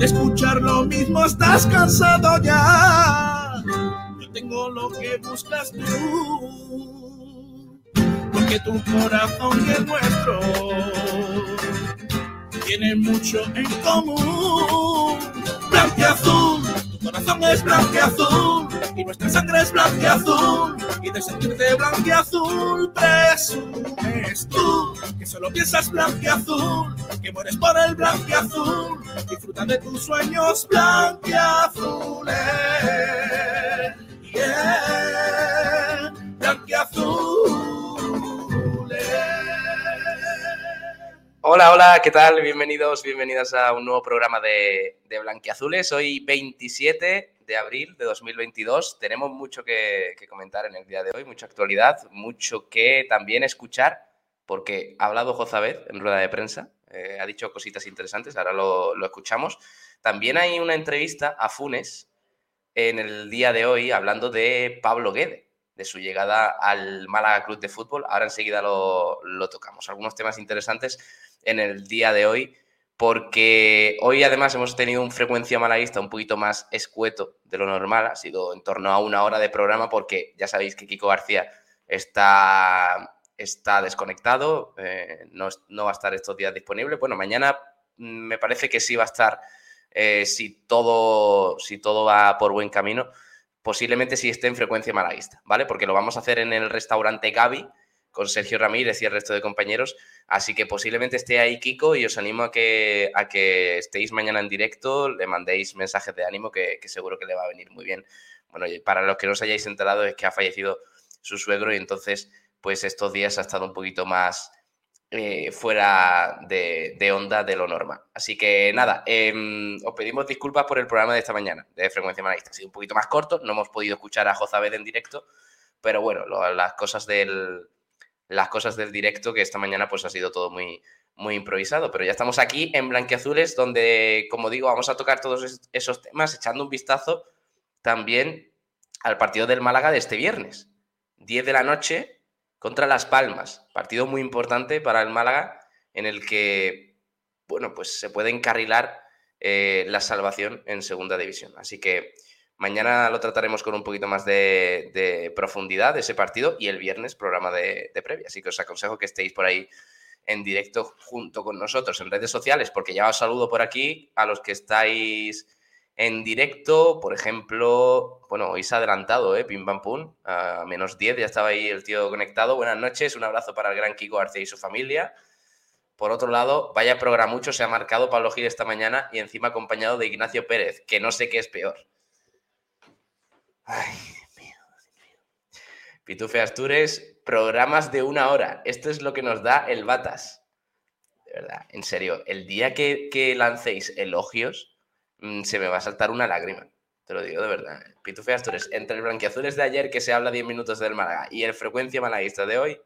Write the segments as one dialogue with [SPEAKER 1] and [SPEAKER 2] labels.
[SPEAKER 1] de escuchar lo mismo estás cansado ya. Yo tengo lo que buscas tú, porque tu corazón y el nuestro tienen mucho en común. Blanqueazul, tu corazón es blanqueazul y nuestra sangre es blanqueazul y de sentirte blanqueazul presumes tú que solo piensas blanqueazul, que mueres por el blanqueazul, disfruta de tus sueños blanqueazules. Yeah,
[SPEAKER 2] Hola, hola, ¿qué tal? Bienvenidos, bienvenidas a un nuevo programa de, de Blanquiazules. Hoy 27 de abril de 2022. Tenemos mucho que, comentar en el día de hoy, mucha actualidad, mucho que también escuchar, porque ha hablado Jozabed en rueda de prensa, eh, ha dicho cositas interesantes, ahora lo, lo escuchamos. También hay una entrevista a Funes en el día de hoy hablando de Pablo Guede de su llegada al Málaga Club de Fútbol. Ahora enseguida lo, lo, tocamos. Algunos temas interesantes en el día de hoy porque hoy además hemos tenido un frecuencia malaguista un poquito más escueto de lo normal, ha sido en torno a una hora de programa porque ya sabéis que Kiko García está, está desconectado, eh, no, no, va a estar estos días disponible. Bueno, mañana mm, me parece que sí va a estar, eh, si, todo, si todo va por buen camino, posiblemente sí esté en frecuencia malaguista, ¿vale? Porque lo vamos a hacer en el restaurante Gaby con Sergio Ramírez y el resto de compañeros. Así que posiblemente esté ahí Kiko y os animo a que, a que estéis mañana en directo, le mandéis mensajes de ánimo que, seguro que le va a venir muy bien. Bueno, para los que no os hayáis enterado es que ha fallecido su suegro y entonces pues estos días ha estado un poquito más eh, fuera de, onda de lo normal. Así que nada, em, os pedimos disculpas por el programa de esta mañana de Frecuencia Manalista. Ha sido un poquito más corto, no hemos podido escuchar a Jozabed en directo, pero bueno, las cosas del, las cosas del directo, que esta mañana pues ha sido todo muy, muy improvisado. Pero ya estamos aquí en Blanquiazules, donde, como digo, vamos a tocar todos esos temas, echando un vistazo también al partido del Málaga de este viernes. 10 de la noche contra Las Palmas. Partido muy importante para el Málaga, en el que, bueno, pues se puede encarrilar eh, la salvación en segunda división. Así que Mañana lo trataremos con un poquito más de, profundidad de ese partido y el viernes programa de, previa. Así que os aconsejo que estéis por ahí en directo junto con nosotros en redes sociales, porque ya os saludo por aquí a los que estáis en directo. Por ejemplo, bueno, hoy se ha adelantado, ¿eh? Pim Pam Pum, a menos 10 ya estaba ahí el tío conectado. Buenas noches, un abrazo para el gran Kiko García y su familia. Por otro lado, vaya programa mucho se ha marcado Pablo Gil esta mañana y encima acompañado de Ignacio Pérez, que no sé qué es peor. Ay, Dios mío, Pitufe Astures, programas de una hora. Esto es lo que nos da el Batas. De verdad, en serio, el día que, lancéis elogios, mm, se me va a saltar una lágrima. Te lo digo de verdad. Pitufe Astures, entre el blanquiazules de ayer, que se habla 10 minutos del Málaga, y el frecuencia malaguista de hoy,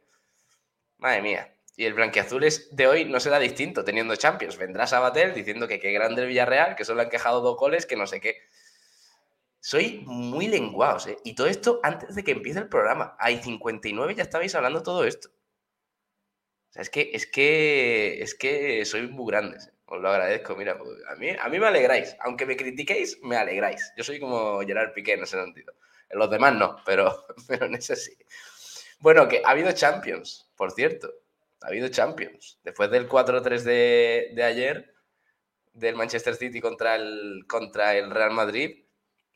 [SPEAKER 2] madre mía. Y el blanquiazules de hoy no será distinto, teniendo Champions. Vendrá Sabatel diciendo que qué grande el Villarreal, que solo han quejado dos goles, que no sé qué. Soy muy lenguados, ¿eh? Y todo esto antes de que empiece el programa. Hay 59 ya estabais hablando todo esto. O sea, es que, es que, es que sois muy grandes. ¿eh? Os lo agradezco. Mira, a mí, a mí me alegráis. Aunque me critiquéis, me alegráis. Yo soy como Gerard Piqué en ese sentido. En los demás no, pero, pero en ese sí. Bueno, que ha habido Champions, por cierto. Ha habido Champions. Después del 4-3 de, de ayer, del Manchester City contra el, contra el Real Madrid,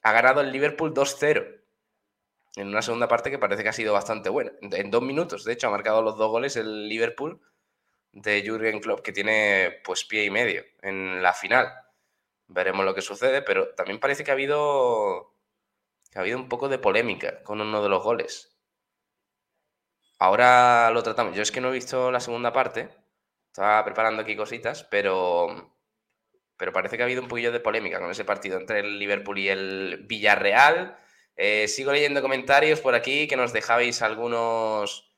[SPEAKER 2] ha ganado el Liverpool 2-0. En una segunda parte que parece que ha sido bastante buena. En dos minutos, de hecho, ha marcado los dos goles el Liverpool de Jürgen Klopp, que tiene pues pie y medio en la final. Veremos lo que sucede, pero también parece que ha habido, que ha habido un poco de polémica con uno de los goles. Ahora lo tratamos. Yo es que no he visto la segunda parte. Estaba preparando aquí cositas, pero pero parece que ha habido un poquillo de polémica con ese partido entre el Liverpool y el Villarreal. Eh, sigo leyendo comentarios por aquí que nos dejabais algunos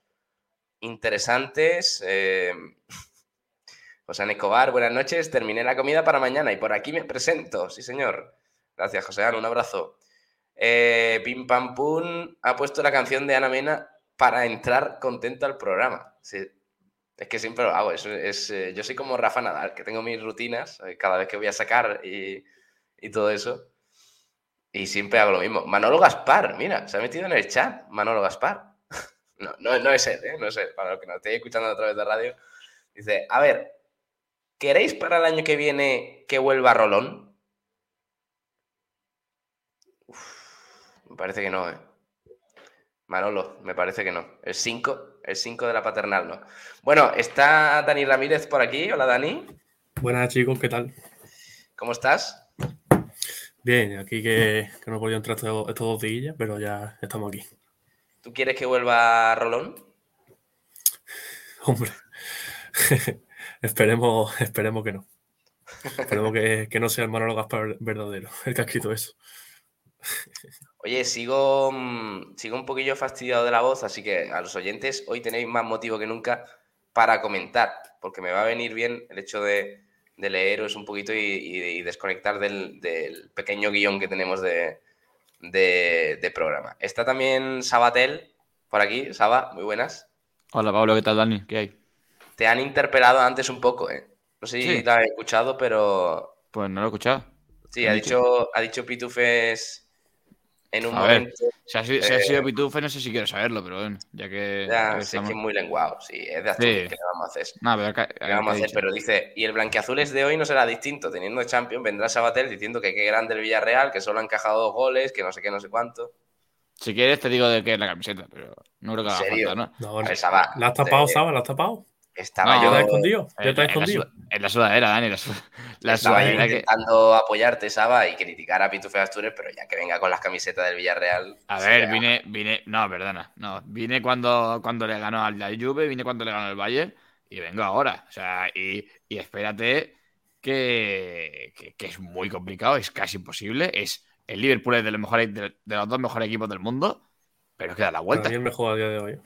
[SPEAKER 2] interesantes. Eh, José Escobar, buenas noches. Terminé la comida para mañana y por aquí me presento. Sí, señor. Gracias, José Un abrazo. Eh, Pim Pam Pum ha puesto la canción de Ana Mena para entrar contento al programa. Sí. Es que siempre lo hago. Es, eh, yo soy como Rafa Nadal, que tengo mis rutinas eh, cada vez que voy a sacar y, todo eso. Y siempre hago lo mismo. Manolo Gaspar, mira, se ha metido en el chat. Manolo Gaspar. no, no, no es él, ¿eh? No sé, para los que nos estéis escuchando a través de radio. Dice, a ver, ¿queréis para el año que viene que vuelva Rolón? me parece que no, ¿eh? Manolo, me parece que no. El 5, el 5 de la paternal, ¿no? Bueno, está Dani Ramírez por aquí. Hola, Dani.
[SPEAKER 3] Buenas, chicos, ¿qué tal?
[SPEAKER 2] ¿Cómo estás?
[SPEAKER 3] Bien, aquí que, no he podido entrar estos, dos días, pero ya estamos aquí.
[SPEAKER 2] ¿Tú quieres que vuelva Rolón?
[SPEAKER 3] Hombre, esperemos, esperemos que no. Esperemos que, que no sea el Manolo Gaspar verdadero el que ha escrito eso.
[SPEAKER 2] Oye, sigo, mm, sigo un poquillo fastidiado de la voz, así que a los oyentes hoy tenéis más motivo que nunca para comentar, porque me va a venir bien el hecho de, leeros un poquito y, desconectar del, pequeño guion que tenemos de, programa. Está también Sabatel por aquí. Saba, muy buenas.
[SPEAKER 4] Hola Pablo, ¿qué tal Dani? ¿Qué hay?
[SPEAKER 2] Te han interpelado antes un poco, ¿eh? No sé si te has escuchado, pero...
[SPEAKER 4] Pues no lo he escuchado.
[SPEAKER 2] Sí, ha dicho, ha dicho Pitufes en un
[SPEAKER 4] a
[SPEAKER 2] momento.
[SPEAKER 4] Ver, si ha, sido, eh, Pitufe, no sé si quiero saberlo, pero bueno, ya que.
[SPEAKER 2] Ya, sé que es muy lenguado, sí, es de azul, sí. ¿qué vamos a hacer? No, pero, ¿Qué vamos a hacer? Pero dice, y el blanqueazules de hoy no será distinto, teniendo Champions, vendrá Sabatel diciendo que qué grande el Villarreal, que solo ha encajado dos goles, que no sé qué, no sé cuánto.
[SPEAKER 4] Si quieres te digo de qué es la camiseta, pero no creo que haga falta, ¿no?
[SPEAKER 3] no, no. ¿La has tapado, Saba? ¿La has tapado?
[SPEAKER 2] Estaba yo.
[SPEAKER 3] escondido? ¿Yo te he escondido?
[SPEAKER 4] En la sudadera, Dani. La,
[SPEAKER 2] la Estaba intentando apoyarte, Saba, y criticar a Pitufe Asturias, pero ya que venga con las camisetas del Villarreal.
[SPEAKER 4] A ver, vine, vine. No, perdona. No, vine cuando, cuando le ganó al la Juve, vine cuando le ganó el Bayern, y vengo ahora. O sea, y, y espérate que, que, es muy complicado, es casi imposible. Es el Liverpool es de los, mejores, de, los dos mejores equipos del mundo, pero queda la vuelta.
[SPEAKER 3] También mejor a día de hoy.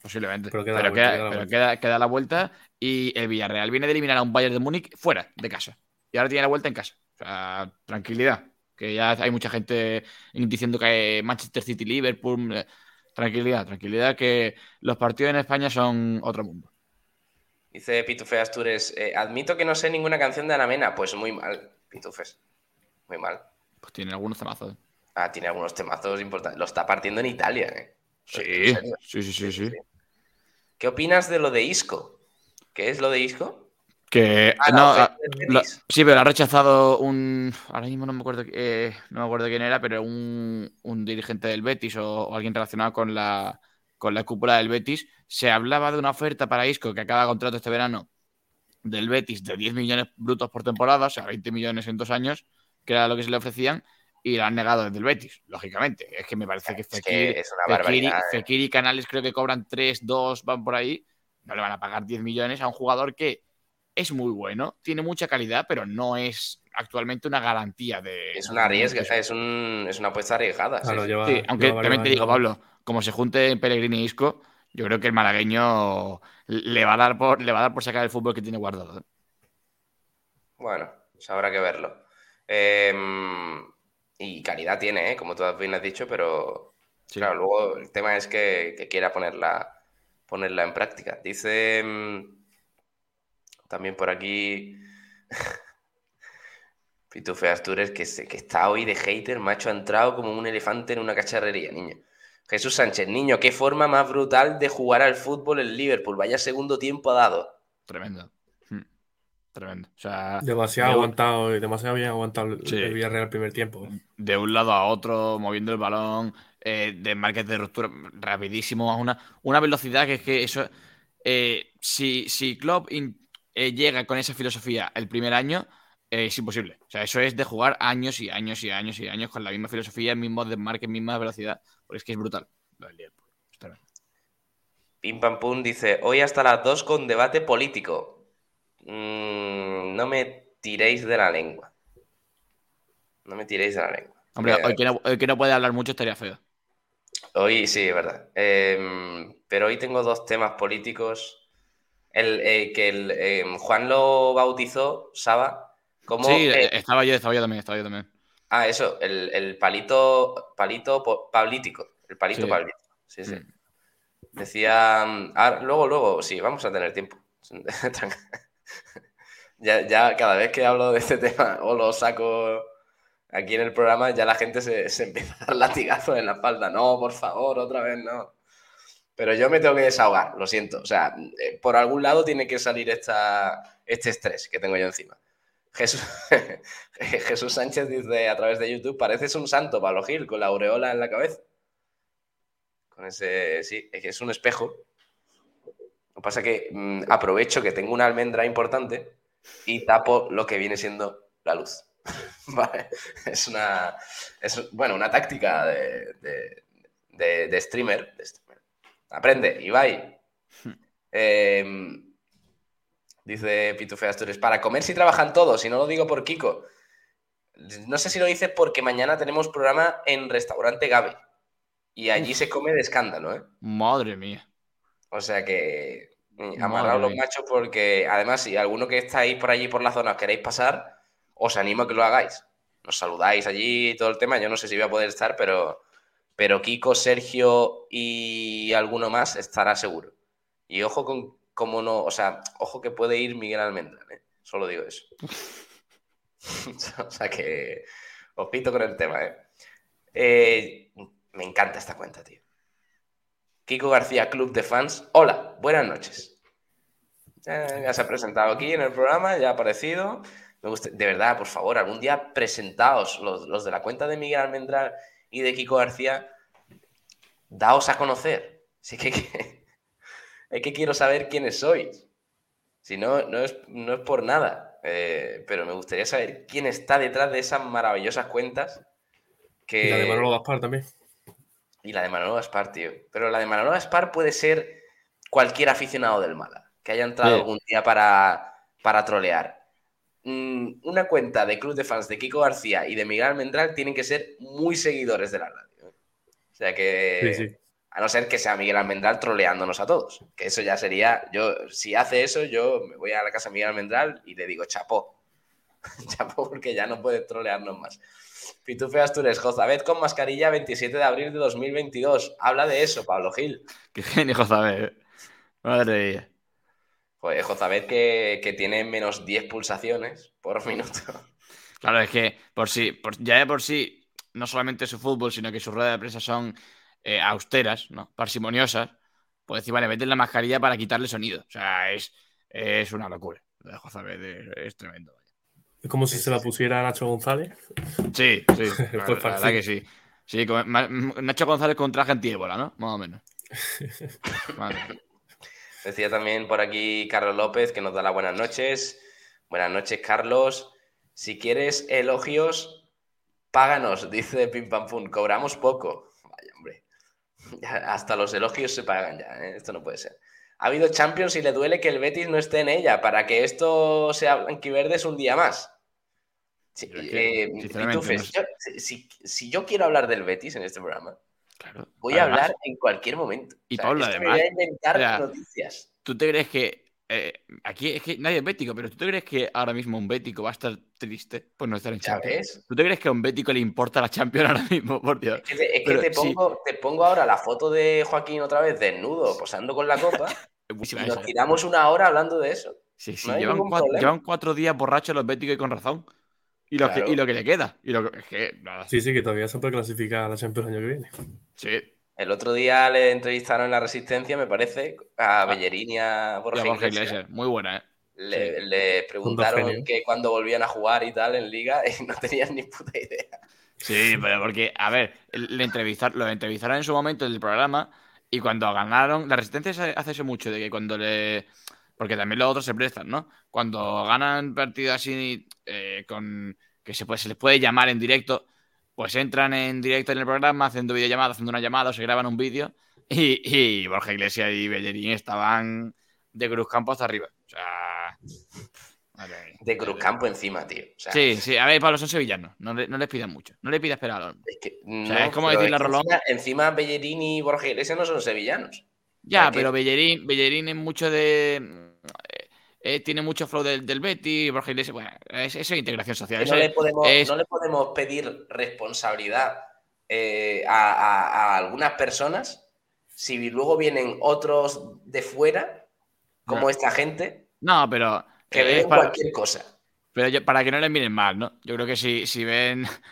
[SPEAKER 4] Posiblemente. Pero, queda, queda, la vuelta y el Villarreal viene de eliminar a un Bayern de Múnich fuera de casa. Y ahora tiene la vuelta en casa. O sea, tranquilidad. Que ya hay mucha gente diciendo que Manchester City, Liverpool. Eh, tranquilidad, tranquilidad, que los partidos en España son otro mundo.
[SPEAKER 2] Dice Pitufes Astures, eh, admito que no sé ninguna canción de Ana Mena. Pues muy mal, Pitufes. Muy mal.
[SPEAKER 4] Pues tiene algunos temazos.
[SPEAKER 2] Ah, tiene algunos temazos importantes. Lo está partiendo en Italia, ¿eh?
[SPEAKER 4] Sí, sí, sí, sí,
[SPEAKER 2] ¿Qué opinas de lo de Isco? ¿Qué es lo de Isco?
[SPEAKER 4] Que ah, no, ah, sí, pero ha rechazado un. Ahora mismo no me acuerdo, eh, no me acuerdo quién era, pero un, dirigente del Betis o, alguien relacionado con la, con la cúpula del Betis. Se hablaba de una oferta para Isco que acaba contrato este verano del Betis de 10 millones brutos por temporada, o sea, 20 millones en dos años, que era lo que se le ofrecían, y lo han negado desde el Betis, lógicamente. Es que me parece que Fekir, es ¿eh? y Canales creo que cobran 3, 2, van por ahí. No le van a pagar 10 millones a un jugador que es muy bueno, tiene mucha calidad, pero no es actualmente una garantía de.
[SPEAKER 2] Es una arriesga, es, un, es una apuesta arriesgada.
[SPEAKER 4] sí, aunque también te digo, Pablo, como se junte Pellegrini y Isco, yo creo que el malagueño le va a dar por, le va a dar por sacar el fútbol que tiene guardado. ¿eh?
[SPEAKER 2] Bueno, pues habrá que verlo. Eh, y calidad tiene, ¿eh? como tú bien has dicho, pero claro, luego el tema es que, quiera ponerla, ponerla en práctica. Dice mm, también por aquí Pitufe Astures que, que está hoy de hater, macho, ha entrado como un elefante en una cacharrería, niño. Jesús Sánchez, niño, qué forma más brutal de jugar al fútbol en Liverpool. Vaya segundo tiempo ha dado.
[SPEAKER 4] Tremendo. Tremendo. O sea,
[SPEAKER 3] demasiado aguantado, demasiado bien aguantado el, Villarreal el primer tiempo.
[SPEAKER 4] De un lado a otro, moviendo el balón, eh, de marques de ruptura rapidísimo, a una, una velocidad que es que eso. Eh, si, si Klopp eh, llega con esa filosofía el primer año, es imposible. O sea, eso es de jugar años y años y años y años con la misma filosofía, mismos desmarques, misma velocidad. Porque es que es brutal.
[SPEAKER 2] Pim Pam Pum dice: Hoy hasta las 2 con debate político. Mm, no me tiréis de la lengua. No me tiréis de la lengua.
[SPEAKER 4] Hombre, hoy, que no, puede hablar mucho estaría feo.
[SPEAKER 2] Hoy sí, es verdad. Em, pero hoy tengo dos temas políticos. El, eh, que el, em, Juan lo bautizó, Saba, como...
[SPEAKER 4] Sí, eh, estaba yo, estaba yo también, estaba yo también.
[SPEAKER 2] Ah, eso, el, palito, palito pablítico. El palito pablítico. Sí, sí. Mm. Decía. ah, luego, luego, sí, vamos a tener tiempo. ya, cada vez que hablo de este tema o lo saco aquí en el programa, ya la gente se, se empieza a dar latigazos en la espalda. No, por favor, otra vez no. Pero yo me tengo que desahogar, lo siento. O sea, eh, por algún lado tiene que salir esta, este estrés que tengo yo encima. Jesús, Jesús Sánchez dice a través de YouTube, pareces un santo, Pablo Gil, con la aureola en la cabeza. Con ese, sí, es que es un espejo. Lo que pasa es que mm, aprovecho que tengo una almendra importante y tapo lo que viene siendo la luz. vale. Es una, es, bueno, una táctica de, de, de, de streamer, de streamer. Aprende, Ibai. Eh, dice Pitufe Astures, para comer si trabajan todos, y no lo digo por Kiko. No sé si lo dice porque mañana tenemos programa en Restaurante Gabe. Y allí se come de escándalo, ¿eh?
[SPEAKER 4] Madre mía.
[SPEAKER 2] O sea que amarraos los machos porque además si alguno que estáis por allí por la zona queréis pasar, os animo a que lo hagáis. Nos saludáis allí y todo el tema. Yo no sé si voy a poder estar, pero, pero Kiko, Sergio y alguno más estará seguro. Y ojo con cómo no, o sea, ojo que puede ir Miguel Almendra, ¿eh? Solo digo eso. o sea que os pito con el tema, ¿eh? Eh, Me encanta esta cuenta, tío. Kiko García, Club de Fans. Hola, buenas noches. Ya, ya se ha presentado aquí en el programa, ya ha aparecido. Me gusta, de verdad, por favor, algún día presentaos los, los de la cuenta de Miguel Almendral y de Kiko García, daos a conocer. Sí que, que- es que quiero saber quiénes sois. Si no, no es, no es por nada, eh, pero me gustaría saber quién está detrás de esas maravillosas cuentas. Que...
[SPEAKER 3] Y la de Manolo Gaspar también.
[SPEAKER 2] Y la de Manolo Gaspar, tío. Pero la de Manolo Gaspar puede ser cualquier aficionado del Mala que haya entrado
[SPEAKER 4] Sí.
[SPEAKER 2] algún día para, para trolear. Mm, una cuenta de club de fans de Kiko García y de Miguel Almendral tienen que ser muy seguidores de la radio. ¿eh? O sea que,
[SPEAKER 3] Sí, sí.
[SPEAKER 2] a no ser que sea Miguel Almendral troleándonos a todos. Que eso ya sería, yo, si hace eso, yo me voy a la casa de Miguel Almendral y le digo chapó. chapó porque ya no puede trolearnos más. Pitufe Astures, Jozabet con mascarilla 27 de abril de 2022. Habla de eso, Pablo Gil.
[SPEAKER 4] Qué genio, Jozabet. Madre mía.
[SPEAKER 2] Joder, Jozabet que, que tiene menos 10 pulsaciones por minuto.
[SPEAKER 4] Claro, es que por sí, por- ya de por sí, no solamente su fútbol, sino que sus ruedas de prensa son eh, austeras, ¿no? Parsimoniosas. Pues decir, vale, meten la mascarilla para quitarle sonido. O sea, es, es una locura. Lo de Jozabet es, es tremendo. vaya.
[SPEAKER 3] Es como si se la pusiera a Nacho González.
[SPEAKER 4] Sí, sí. la,
[SPEAKER 3] Pues
[SPEAKER 4] la verdad que sí. Sí, como- Nacho González con traje antiébola, ¿no? Más o menos. Madre.
[SPEAKER 2] Decía también por aquí Carlos López que nos da las buenas noches. Buenas noches, Carlos. Si quieres elogios, páganos, dice Pim Pam Pum. Cobramos poco. Vaya, hombre. Hasta los elogios se pagan ya. ¿eh? Esto no puede ser. Ha habido Champions y le duele que el Betis no esté en ella. Para que esto sea blanquiverde es un día más. Sí, eh, Pitufes,
[SPEAKER 4] no
[SPEAKER 2] yo- si- si yo quiero hablar del Betis en este programa,
[SPEAKER 4] Claro.
[SPEAKER 2] voy a hablar en cualquier momento.
[SPEAKER 4] Y Pablo,
[SPEAKER 2] esto me
[SPEAKER 4] además,
[SPEAKER 2] voy a inventar
[SPEAKER 4] o sea,
[SPEAKER 2] noticias.
[SPEAKER 4] ¿Tú te crees que. eh, aquí es que nadie es bético, pero ¿tú te crees que ahora mismo un bético va a estar triste por no estar en Champions?
[SPEAKER 2] ves.
[SPEAKER 4] ¿Tú te crees que a un bético le importa la Champions ahora mismo? Por Dios.
[SPEAKER 2] Es que te, es que
[SPEAKER 4] Pero
[SPEAKER 2] te
[SPEAKER 4] sí.
[SPEAKER 2] pongo, te pongo ahora la foto de Joaquín otra vez desnudo, posando con la copa, y nos tiramos una hora hablando de eso.
[SPEAKER 4] Sí, sí,
[SPEAKER 2] no
[SPEAKER 4] llevan, cuatro, llevan cuatro días borrachos los béticos y con razón. Y lo,
[SPEAKER 2] Claro.
[SPEAKER 4] que, y lo que le queda. Y lo que, es que, nada,
[SPEAKER 3] Sí, sí, que todavía se puede clasificar a la Champions el año que viene.
[SPEAKER 4] sí.
[SPEAKER 2] El otro día le entrevistaron en La Resistencia, me parece, a
[SPEAKER 4] Ah.
[SPEAKER 2] Bellerín y a
[SPEAKER 4] Y
[SPEAKER 2] Borja
[SPEAKER 4] a Borja
[SPEAKER 2] Iglesias.
[SPEAKER 4] Iglesias, muy buena, ¿eh?
[SPEAKER 2] Le, le preguntaron que cuando volvían a jugar y tal en Liga y no tenían ni puta idea.
[SPEAKER 4] Sí, pero porque, a ver, le entrevistar, lo entrevistaron en su momento en el programa y cuando ganaron, la resistencia se- hace eso mucho, de que cuando le... Porque también los otros se prestan, ¿no? Cuando ganan partidos así eh, con... que se, puede, se les puede llamar en directo, pues entran en directo en el programa haciendo videollamada, haciendo una llamada o se graban un vídeo y, y Borja Iglesias y Bellerín estaban de Cruz Campo hasta arriba. O sea...
[SPEAKER 2] De Cruzcampo encima, tío. O sea,
[SPEAKER 4] Sí, sí, a ver, Pablo, son sevillanos, no, le- no les pidan mucho, no le pidas esperar hombre.
[SPEAKER 2] es que
[SPEAKER 4] sea, es como decirle a Rolón-
[SPEAKER 2] Encima, encima Bellerín y Borja Iglesias no son sevillanos.
[SPEAKER 4] Ya,
[SPEAKER 2] sea, que-
[SPEAKER 4] pero Bellerín, Bellerín es mucho de. Eh, eh, tiene mucho flow del, del Betty, Borja Iglesias. Bueno, es, eso es integración social.
[SPEAKER 2] No,
[SPEAKER 4] es-
[SPEAKER 2] le podemos,
[SPEAKER 4] es-
[SPEAKER 2] no le podemos pedir responsabilidad eh, a, a- a algunas personas si luego vienen otros de fuera, como
[SPEAKER 4] No.
[SPEAKER 2] esta gente,
[SPEAKER 4] No, pero.
[SPEAKER 2] que ven
[SPEAKER 4] para,
[SPEAKER 2] cualquier cosa.
[SPEAKER 4] pero yo- para que no les miren mal, ¿no? Yo creo que si, si ven.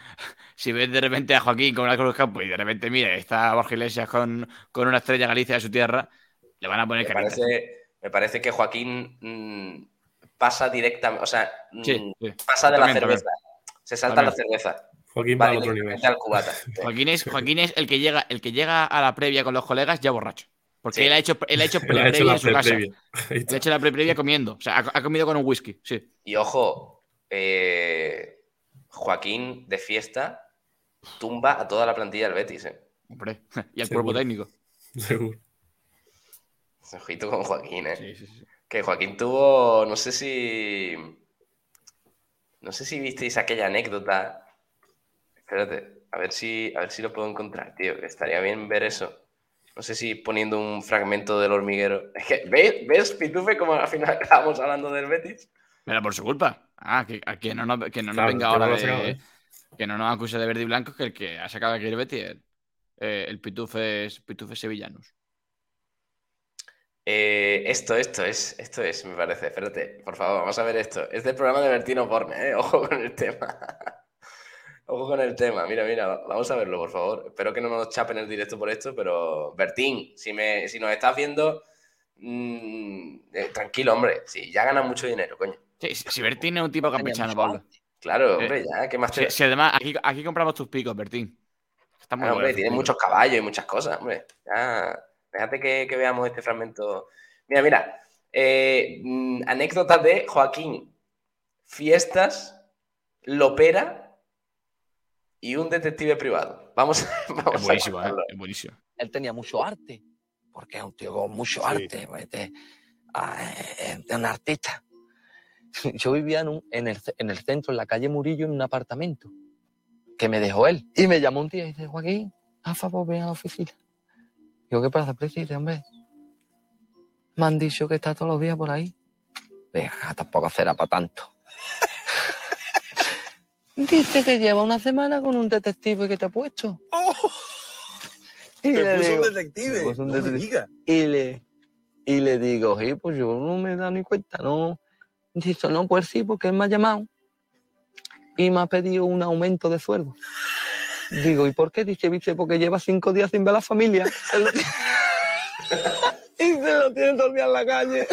[SPEAKER 4] Si ven de repente a Joaquín con una Cruz Campo y de repente, mire, está Borja Iglesias con, con una estrella Galicia de su tierra, le van a poner
[SPEAKER 2] Me
[SPEAKER 4] caritas.
[SPEAKER 2] parece, me parece que Joaquín mm, pasa directamente, o sea, mm,
[SPEAKER 4] Sí, sí.
[SPEAKER 2] pasa de la
[SPEAKER 4] También,
[SPEAKER 2] cerveza. Se salta la cerveza.
[SPEAKER 3] Joaquín
[SPEAKER 2] Va
[SPEAKER 3] va al otro nivel.
[SPEAKER 2] directamente al cubata.
[SPEAKER 4] Joaquín es, Joaquín es el que llega, el que llega a la previa con los colegas ya borracho. Porque
[SPEAKER 2] Sí.
[SPEAKER 4] él ha hecho, él ha hecho
[SPEAKER 3] Él ha hecho
[SPEAKER 4] pre-previa
[SPEAKER 3] la
[SPEAKER 4] en su casa.
[SPEAKER 3] previa.
[SPEAKER 4] Él ha hecho la pre-previa comiendo. O sea, ha, ha comido con un whisky, sí.
[SPEAKER 2] Y ojo, eh, Joaquín de fiesta tumba a toda la plantilla del Betis. eh.
[SPEAKER 4] Hombre. Y al
[SPEAKER 3] Seguro.
[SPEAKER 4] cuerpo técnico.
[SPEAKER 3] Seguro.
[SPEAKER 2] Ojito con Joaquín, ¿eh?
[SPEAKER 4] Sí, sí, sí.
[SPEAKER 2] Que Joaquín tuvo, no sé si... No sé si visteis aquella anécdota. Espérate, a ver si, a ver si lo puedo encontrar, tío. que Estaría bien ver eso. No sé si poniendo un fragmento del hormiguero. Es que, ¿ves, ¿ves Pitufe, como al final acabamos hablando del Betis?
[SPEAKER 4] Pero por su culpa. Ah, que, a que no nos, que no nos
[SPEAKER 3] Claro,
[SPEAKER 4] venga ahora de-
[SPEAKER 3] ¿eh?
[SPEAKER 4] Que no nos acuse de verde y blanco, que el que ha sacado aquí el Betis es eh, el Pitufes, Pitufes Sevillanos.
[SPEAKER 2] Eh, esto, esto es, esto es, me parece. Espérate, por favor, vamos a ver esto. Es del programa de Bertino Borne, ¿eh? Ojo con el tema. Ojo con el tema. Mira, mira, vamos a verlo, por favor. Espero que no nos chapen el directo por esto, pero Bertín, si, me, si nos estás viendo, mm, eh, tranquilo, hombre. Sí, ya ganas mucho dinero, coño.
[SPEAKER 4] Sí, si Bertín es un tipo campechano, Pablo.
[SPEAKER 2] Claro, hombre, ya, ¿qué más te
[SPEAKER 4] Si, si además aquí, aquí compramos tus picos, Bertín. Está muy
[SPEAKER 2] Ah, hombre,
[SPEAKER 4] bueno,
[SPEAKER 2] tiene
[SPEAKER 4] tus
[SPEAKER 2] muchos caballos y muchas cosas, hombre. Ya, déjate que, que veamos este fragmento. Mira, mira. eh, mm, anécdotas de Joaquín. Fiestas, lopera y un detective privado. Vamos, vamos
[SPEAKER 4] Es
[SPEAKER 2] a
[SPEAKER 4] buenísimo, ¿eh?
[SPEAKER 2] escucharlo.
[SPEAKER 4] Es buenísimo.
[SPEAKER 5] él tenía mucho arte, porque es un tío con mucho
[SPEAKER 3] Sí.
[SPEAKER 5] arte, pues, este, ah, es es un artista. Yo vivía en, un- en, el, ce- en el centro, en la calle Murillo, en un apartamento que me dejó él. Y me llamó un día y dice, Joaquín, a favor, ven a la oficina. Digo, ¿qué pasa? Dice, hombre, me han dicho que está todos los días por ahí. Venga, tampoco será para tanto. Dice que lleva una semana con un detective que te ha puesto. Y
[SPEAKER 1] Te
[SPEAKER 5] le
[SPEAKER 1] puso
[SPEAKER 5] digo-
[SPEAKER 1] un detective.
[SPEAKER 5] me puso un
[SPEAKER 1] no me
[SPEAKER 5] detective.
[SPEAKER 1] digas.
[SPEAKER 5] y le, y le digo, sí, pues yo no me he dado ni cuenta, no. Dice, no, pues sí, porque él me ha llamado y me ha pedido un aumento de sueldo. Digo, ¿y por qué? Dice, viste, porque lleva cinco días sin ver a la familia. Y se lo tiene todo el día en la calle.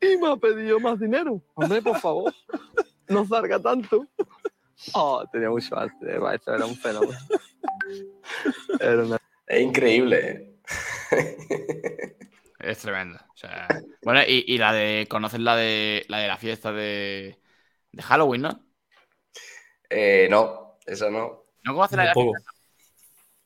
[SPEAKER 5] y me ha pedido más dinero. Hombre, por favor, no salga tanto. Oh, tenía mucho arte, va, esto era un fenómeno. Era una-
[SPEAKER 2] Es increíble. ¿eh?
[SPEAKER 4] Es tremendo. O sea, bueno, y, y la de. ¿Conoces la de la de la fiesta de, de Halloween, no?
[SPEAKER 2] Eh, no, eso no.
[SPEAKER 4] ¿No la de la
[SPEAKER 3] Tampoco.
[SPEAKER 4] fiesta?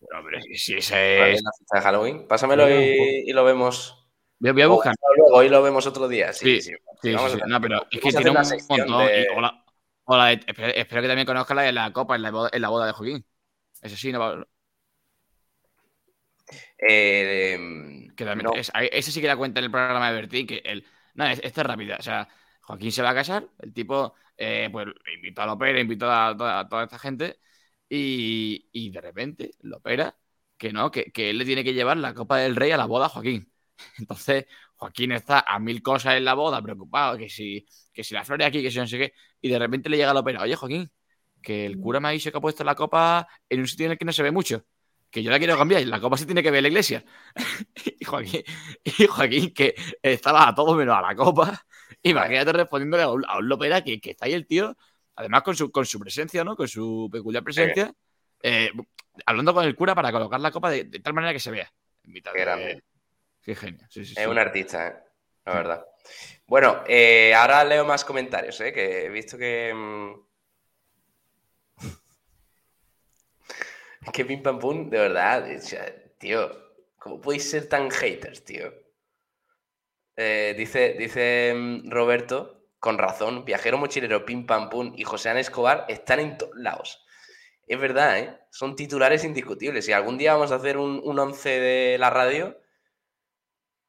[SPEAKER 4] Pero, hombre, si, si
[SPEAKER 2] ¿Cuál
[SPEAKER 4] ese
[SPEAKER 2] es la fiesta de Halloween? Pásamelo
[SPEAKER 3] No,
[SPEAKER 2] y, y lo vemos.
[SPEAKER 4] Voy, voy a
[SPEAKER 2] O
[SPEAKER 4] buscar.
[SPEAKER 2] luego, hoy lo vemos otro día. Sí,
[SPEAKER 4] Sí,
[SPEAKER 2] sí.
[SPEAKER 4] Sí,
[SPEAKER 2] Vamos
[SPEAKER 4] sí,
[SPEAKER 2] a
[SPEAKER 4] sí.
[SPEAKER 2] hacer-
[SPEAKER 4] No, pero es que tiene
[SPEAKER 2] hacer
[SPEAKER 4] un montón.
[SPEAKER 2] de-
[SPEAKER 4] y- o la- o la de- espero, espero que también conozcas la de la copa en la boda, en la boda de Joaquín. Eso sí, no va-
[SPEAKER 2] Eh,
[SPEAKER 4] que también
[SPEAKER 2] no.
[SPEAKER 4] es- ese sí que la cuenta en el programa de Bertín, que el, no, es- esta es rápida. O sea, Joaquín se va a casar, el tipo, eh, pues invitó a Lopera, invitó a toda, esta gente, y, y de repente Lopera, que no, que, que él le tiene que llevar la copa del rey a la boda a Joaquín. Entonces, Joaquín está a mil cosas en la boda, preocupado, que si, que si la flor es aquí, que si no sé qué, y de repente le llega Lopera, oye Joaquín, que el cura me ha dicho que ha puesto la copa en un sitio en el que no se ve mucho. Que yo la quiero cambiar y la copa se tiene que ver en la iglesia. y, Joaquín, y Joaquín, que estaba a todo menos a la copa. Imagínate respondiéndole a un, a un Lopera que, que está ahí el tío, además con su, con su presencia, ¿no? Con su peculiar presencia, eh, hablando con el cura para colocar la copa de, de tal manera que se vea. En mitad
[SPEAKER 2] Qué
[SPEAKER 4] de-
[SPEAKER 2] grande.
[SPEAKER 4] Qué genio. Sí, sí,
[SPEAKER 2] Es un artista, ¿eh? la verdad. Bueno, eh, ahora leo más comentarios, ¿eh? que he visto que. mm, Es que Pim Pam Pum, de verdad, tío, ¿cómo podéis ser tan haters, tío? Eh, dice dice mm, Roberto, con razón, Viajero Mochilero, Pim Pam Pum y José Ana Escobar están en todos lados. Es verdad, ¿eh? Son titulares indiscutibles. Si algún día vamos a hacer un, un once de la radio,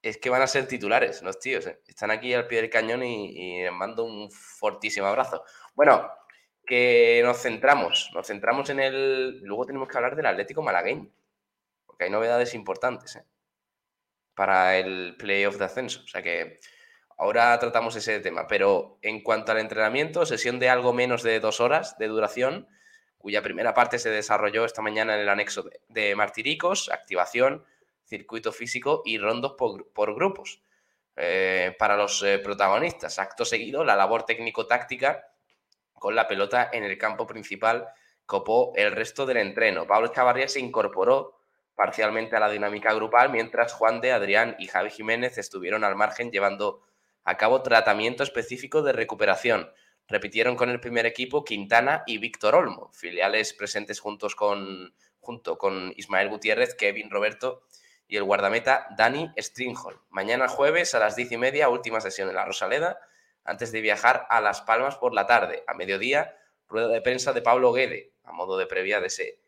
[SPEAKER 2] es que van a ser titulares los tíos. ¿eh? Están aquí al pie del cañón y, y les mando un fortísimo abrazo. Bueno, que nos centramos, nos centramos en el. Luego tenemos que hablar del Atlético Malagueño, porque hay novedades importantes ¿eh? Para el playoff de ascenso. O sea que ahora tratamos ese tema. Pero en cuanto al entrenamiento, sesión de algo menos de dos horas de duración, cuya primera parte se desarrolló esta mañana en el anexo de, Martiricos, activación, circuito físico y rondos por, grupos. Eh, para los eh, protagonistas. Acto seguido, la labor técnico-táctica con la pelota en el campo principal copó el resto del entreno. Pablo Chavarría se incorporó parcialmente a la dinámica grupal, mientras Juan de Adrián y Javi Jiménez estuvieron al margen llevando a cabo tratamiento específico de recuperación. Repitieron con el primer equipo Quintana y Víctor Olmo, filiales presentes juntos con, junto con Ismael Gutiérrez, Kevin Roberto y el guardameta Dani Stringhol. Mañana jueves a las diez y media, última sesión en la Rosaleda, antes de viajar a Las Palmas por la tarde. A mediodía, rueda de prensa de Pablo Guede, a modo de previa de ese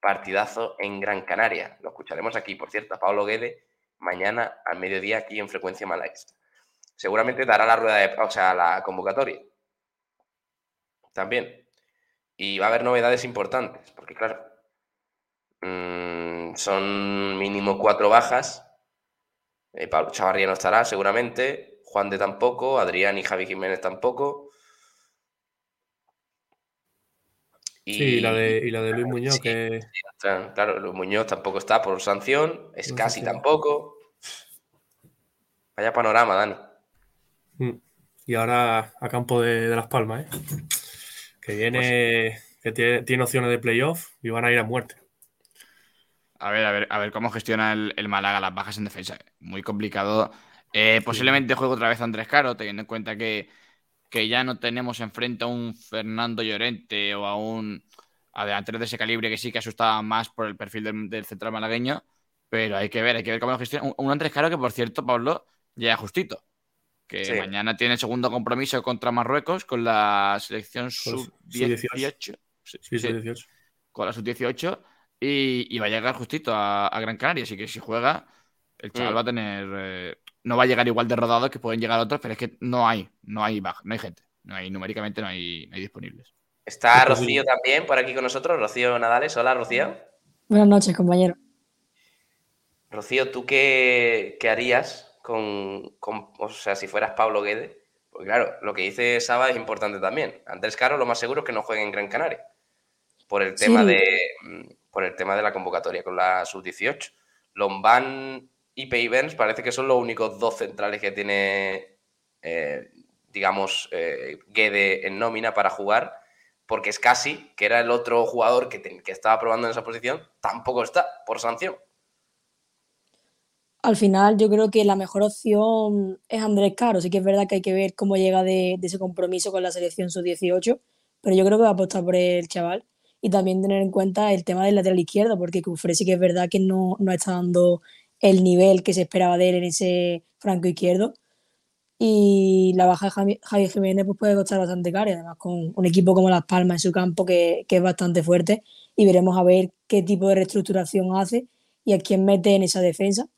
[SPEAKER 2] partidazo en Gran Canaria. Lo escucharemos aquí, por cierto, a Pablo Guede mañana al mediodía aquí en Frecuencia Malaguista. Seguramente dará la rueda de, o sea, la convocatoria. También. Y va a haber novedades importantes, porque claro, mm, son mínimo cuatro bajas. Eh, Pablo Chavarría no estará seguramente. Juan de tampoco, Adrián y Javi Jiménez tampoco.
[SPEAKER 3] Y, sí, la de, y la de Luis Muñoz, que.
[SPEAKER 2] Claro, Luis Muñoz tampoco está por sanción, es casi tampoco. Vaya panorama, Dani.
[SPEAKER 3] Mm. Y ahora a campo de, Las Palmas, ¿eh? Que viene. Pues que tiene, opciones de playoff y van a ir a muerte.
[SPEAKER 4] A ver, a ver, a ver cómo gestiona el, el Málaga las bajas en defensa. Muy complicado eh, posiblemente juegue otra vez Andrés Caro, teniendo en cuenta que, ya no tenemos enfrente a un Fernando Llorente o a un a de ese calibre que sí que asustaba más por el perfil del, central malagueño. Pero hay que ver, hay que ver cómo lo gestiona. Un, Andrés Caro que, por cierto, Pablo, llega justito. Que mañana tiene el segundo compromiso contra Marruecos con la selección sub-18. Con la sub-18. Y, va a llegar justito a, Gran Canaria. Así que si juega, el chaval mm. va a tener eh, no va a llegar igual de rodado que pueden llegar otros, pero es que no hay, no hay no hay gente, no hay, numéricamente no hay, disponibles.
[SPEAKER 2] Está Rocío también por aquí con nosotros, Rocío Nadales. Hola, Rocío.
[SPEAKER 6] Buenas noches, compañero.
[SPEAKER 2] Rocío, ¿tú qué, harías con, o sea, si fueras Pablo Guede? Porque claro, lo que dice Saba es importante también. Andrés Caro, lo más seguro es que no juegue en Gran Canaria. Por el tema de mm, por el tema de la convocatoria con la sub-18. Lombán y Payvens parece que son los únicos dos centrales que tiene, eh, digamos, eh, Guede en nómina para jugar, porque es casi, que era el otro jugador que, que estaba probando en esa posición, tampoco está por sanción.
[SPEAKER 6] Al final yo creo que la mejor opción es Andrés Caro. Sí que es verdad que hay que ver cómo llega de, ese compromiso con la selección sub-18, pero yo creo que va a apostar por el chaval. Y también tener en cuenta el tema del lateral izquierdo, porque Cufré sí que es verdad que no, no está dando el nivel que se esperaba de él en ese franco izquierdo. Y la baja de Javi Jiménez pues puede costar bastante caro, además con un equipo como Las Palmas en su campo que, que, es bastante fuerte. Y veremos a ver qué tipo de reestructuración hace y a quién mete en esa defensa.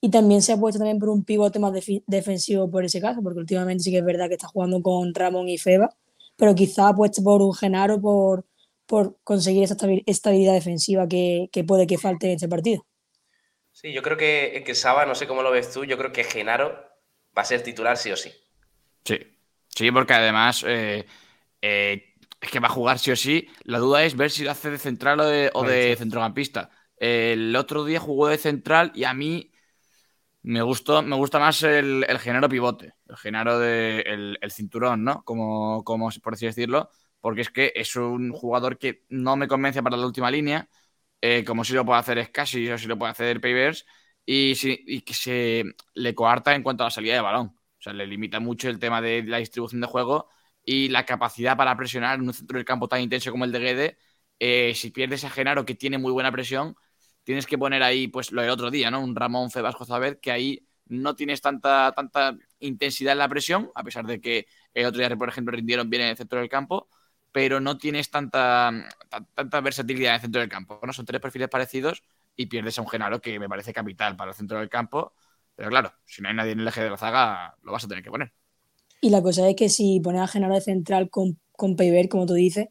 [SPEAKER 6] Y también se ha puesto también por un pivote más defensivo por ese caso, porque últimamente sí que es verdad que está jugando con Ramón y Feba, pero quizá ha puesto por un Genaro por, por conseguir esa estabilidad defensiva que, que puede que falte en este partido.
[SPEAKER 2] Sí, yo creo que, que Saba, no sé cómo lo ves tú, yo creo que Genaro va a ser titular sí o sí.
[SPEAKER 4] Sí, sí, porque además eh, eh, es que va a jugar sí o sí. La duda es ver si lo hace de central o de, centrocampista. el otro día jugó de central y a mí me gustó, me gusta más el, el Genaro pivote, el Genaro de el, cinturón, ¿no? Como, como por así decirlo, porque es que es un jugador que no me convence para la última línea eh, como si lo puede hacer Scassi o si lo puede hacer Pavers, y, que se le coarta en cuanto a la salida de balón. O sea, le limita mucho el tema de la distribución de juego y la capacidad para presionar en un centro del campo tan intenso como el de Guede. Eh, si pierdes a Genaro, que tiene muy buena presión, tienes que poner ahí, pues lo del otro día, ¿no? Un Ramón Febasco Zaber, que ahí no tienes tanta, tanta intensidad en la presión, a pesar de que el otro día, por ejemplo, rindieron bien en el centro del campo pero no tienes tanta, tanta versatilidad en el centro del campo. ¿no? Son tres perfiles parecidos y pierdes a un Genaro que me parece capital para el centro del campo. Pero claro, si no hay nadie en el eje de la zaga, lo vas a tener que poner.
[SPEAKER 6] Y la cosa es que si pones a Genaro de central con, con Peiber, como tú dices,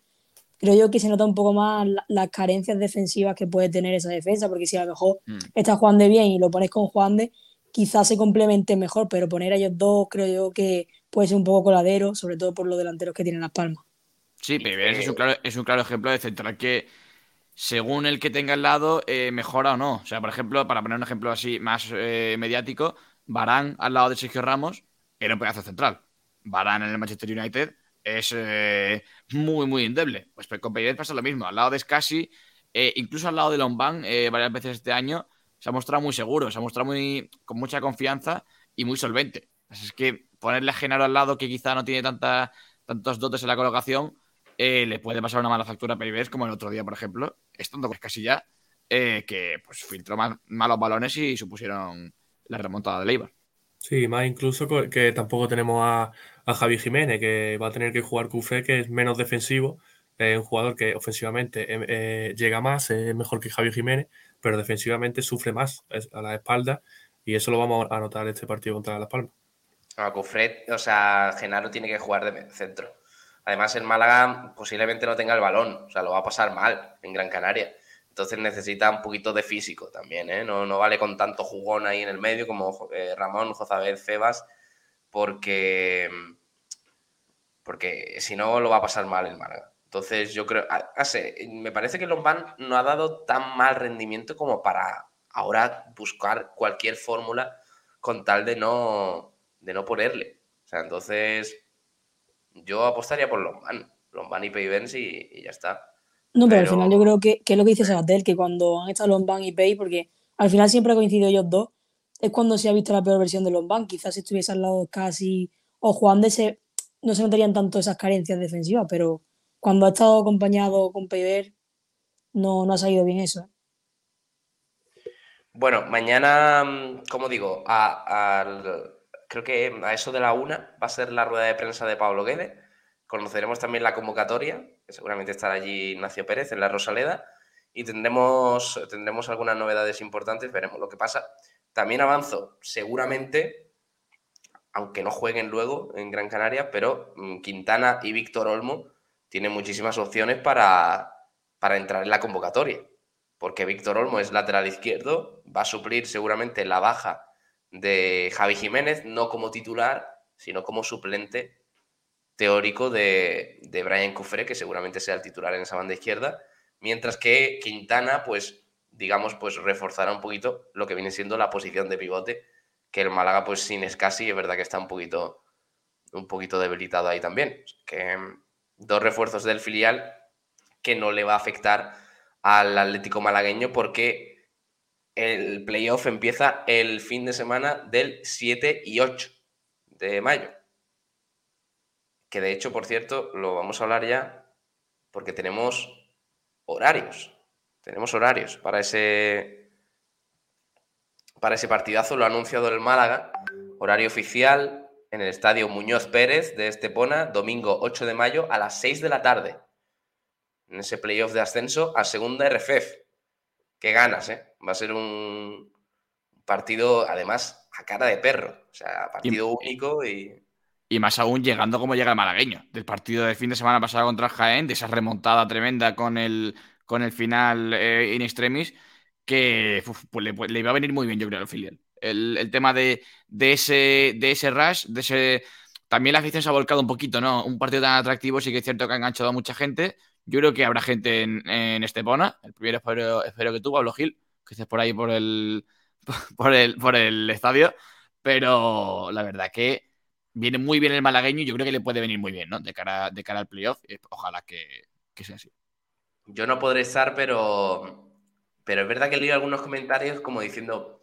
[SPEAKER 6] creo yo que se nota un poco más las carencias defensivas que puede tener esa defensa, porque si a lo mejor mm. está Juan de bien y lo pones con Juan de, quizás se complemente mejor, pero poner a ellos dos creo yo que puede ser un poco coladero, sobre todo por los delanteros que tienen las palmas.
[SPEAKER 4] Sí, Peiber es un, claro, es un claro ejemplo de central que según el que tenga al lado, eh, mejora o no. O sea, por ejemplo, para poner un ejemplo así más eh, mediático, Barán al lado de Sergio Ramos era un pedazo central. Barán en el Manchester United es eh, muy, muy endeble. Pues con Peiret pasa lo mismo. Al lado de Scassi, incluso al lado de Lombán, varias veces este año, se ha mostrado muy seguro, se ha mostrado muy, con mucha confianza y muy solvente. Así es que ponerle a Genaro al lado, que quizá no tiene tanta, tantos dotes en la colocación, eh, le puede pasar una mala factura a Peribés, como el otro día, por ejemplo, estando con Casilla, eh, que pues filtró malos balones y supusieron la remontada de Leibar.
[SPEAKER 3] Sí, más incluso que tampoco tenemos a, Javi Jiménez, que va a tener que jugar Cufé, que es menos defensivo, es un jugador que ofensivamente eh, llega más, es mejor que Javi Jiménez, pero defensivamente sufre más a la espalda y eso lo vamos a notar este partido contra Las Palmas.
[SPEAKER 2] A Cufré, o sea, Genaro tiene que jugar de centro. Además, el Málaga posiblemente no tenga el balón, o sea, lo va a pasar mal en Gran Canaria. Entonces necesita un poquito de físico también, ¿eh? No, no vale con tanto jugón ahí en el medio como eh, Ramón, Jozabed, Febas, porque, porque si no lo va a pasar mal el Málaga. Entonces yo creo, ah me parece que Lombán no ha dado tan mal rendimiento como para ahora buscar cualquier fórmula con tal de no, de no ponerle. O sea, entonces yo apostaría por Lombán, Lombán y Pay y, y, ya está.
[SPEAKER 6] No, pero, al final yo creo que, es lo que dice Sabatel, que cuando han estado Lombán y Pay, porque al final siempre ha coincidido ellos dos, es cuando se ha visto la peor versión de Lombán. Quizás si estuviese al lado casi o Juan de ese, no se notarían tanto esas carencias defensivas, pero cuando ha estado acompañado con Peiber, no, no ha salido bien eso. ¿eh?
[SPEAKER 2] Bueno, mañana, mm, como digo, al creo que a eso de la una va a ser la rueda de prensa de Pablo Guede. Conoceremos también la convocatoria, que seguramente estará allí Ignacio Pérez en la Rosaleda. Y tendremos, tendremos algunas novedades importantes, veremos lo que pasa. También avanzo, seguramente, aunque no jueguen luego en Gran Canaria, pero mm, Quintana y Víctor Olmo tienen muchísimas opciones para, para entrar en la convocatoria. Porque Víctor Olmo es lateral izquierdo, va a suplir seguramente la baja de Javi Jiménez, no como titular, sino como suplente teórico de, de Brian Cufré, que seguramente sea el titular en esa banda izquierda, mientras que Quintana, pues, digamos, pues reforzará un poquito lo que viene siendo la posición de pivote, que el Málaga, pues sin Escasi, es verdad que está un poquito, un poquito debilitado ahí también. Que mm, dos refuerzos del filial que no le va a afectar al Atlético malagueño porque el playoff empieza el fin de semana del 7 y 8 de mayo. Que de hecho, por cierto, lo vamos a hablar ya porque tenemos horarios. Tenemos horarios para ese, para ese partidazo. Lo ha anunciado el Málaga. Horario oficial en el estadio Muñoz Pérez de Estepona, domingo 8 de mayo a las 6 de la tarde. En ese playoff de ascenso a segunda RFEF qué ganas, ¿eh? Va a ser un partido, además, a cara de perro. O sea, partido único y.
[SPEAKER 4] Y más aún llegando como llega el malagueño, del partido del fin de semana pasado contra el Jaén, de esa remontada tremenda con el, con el final eh, in extremis, que pues le, le, iba a venir muy bien, yo creo, al filial. El, tema de, ese, de ese rush, de ese. También la afición se ha volcado un poquito, ¿no? Un partido tan atractivo, sí que es cierto que ha enganchado a mucha gente, yo creo que habrá gente en, Estepona. El primero espero, espero, que tú, Pablo Gil, que estés por ahí por el, por el, por el estadio. Pero la verdad que viene muy bien el malagueño y yo creo que le puede venir muy bien, ¿no? De cara, de cara al playoff. Ojalá que, sea así.
[SPEAKER 2] Yo no podré estar, pero, pero es verdad que leído algunos comentarios como diciendo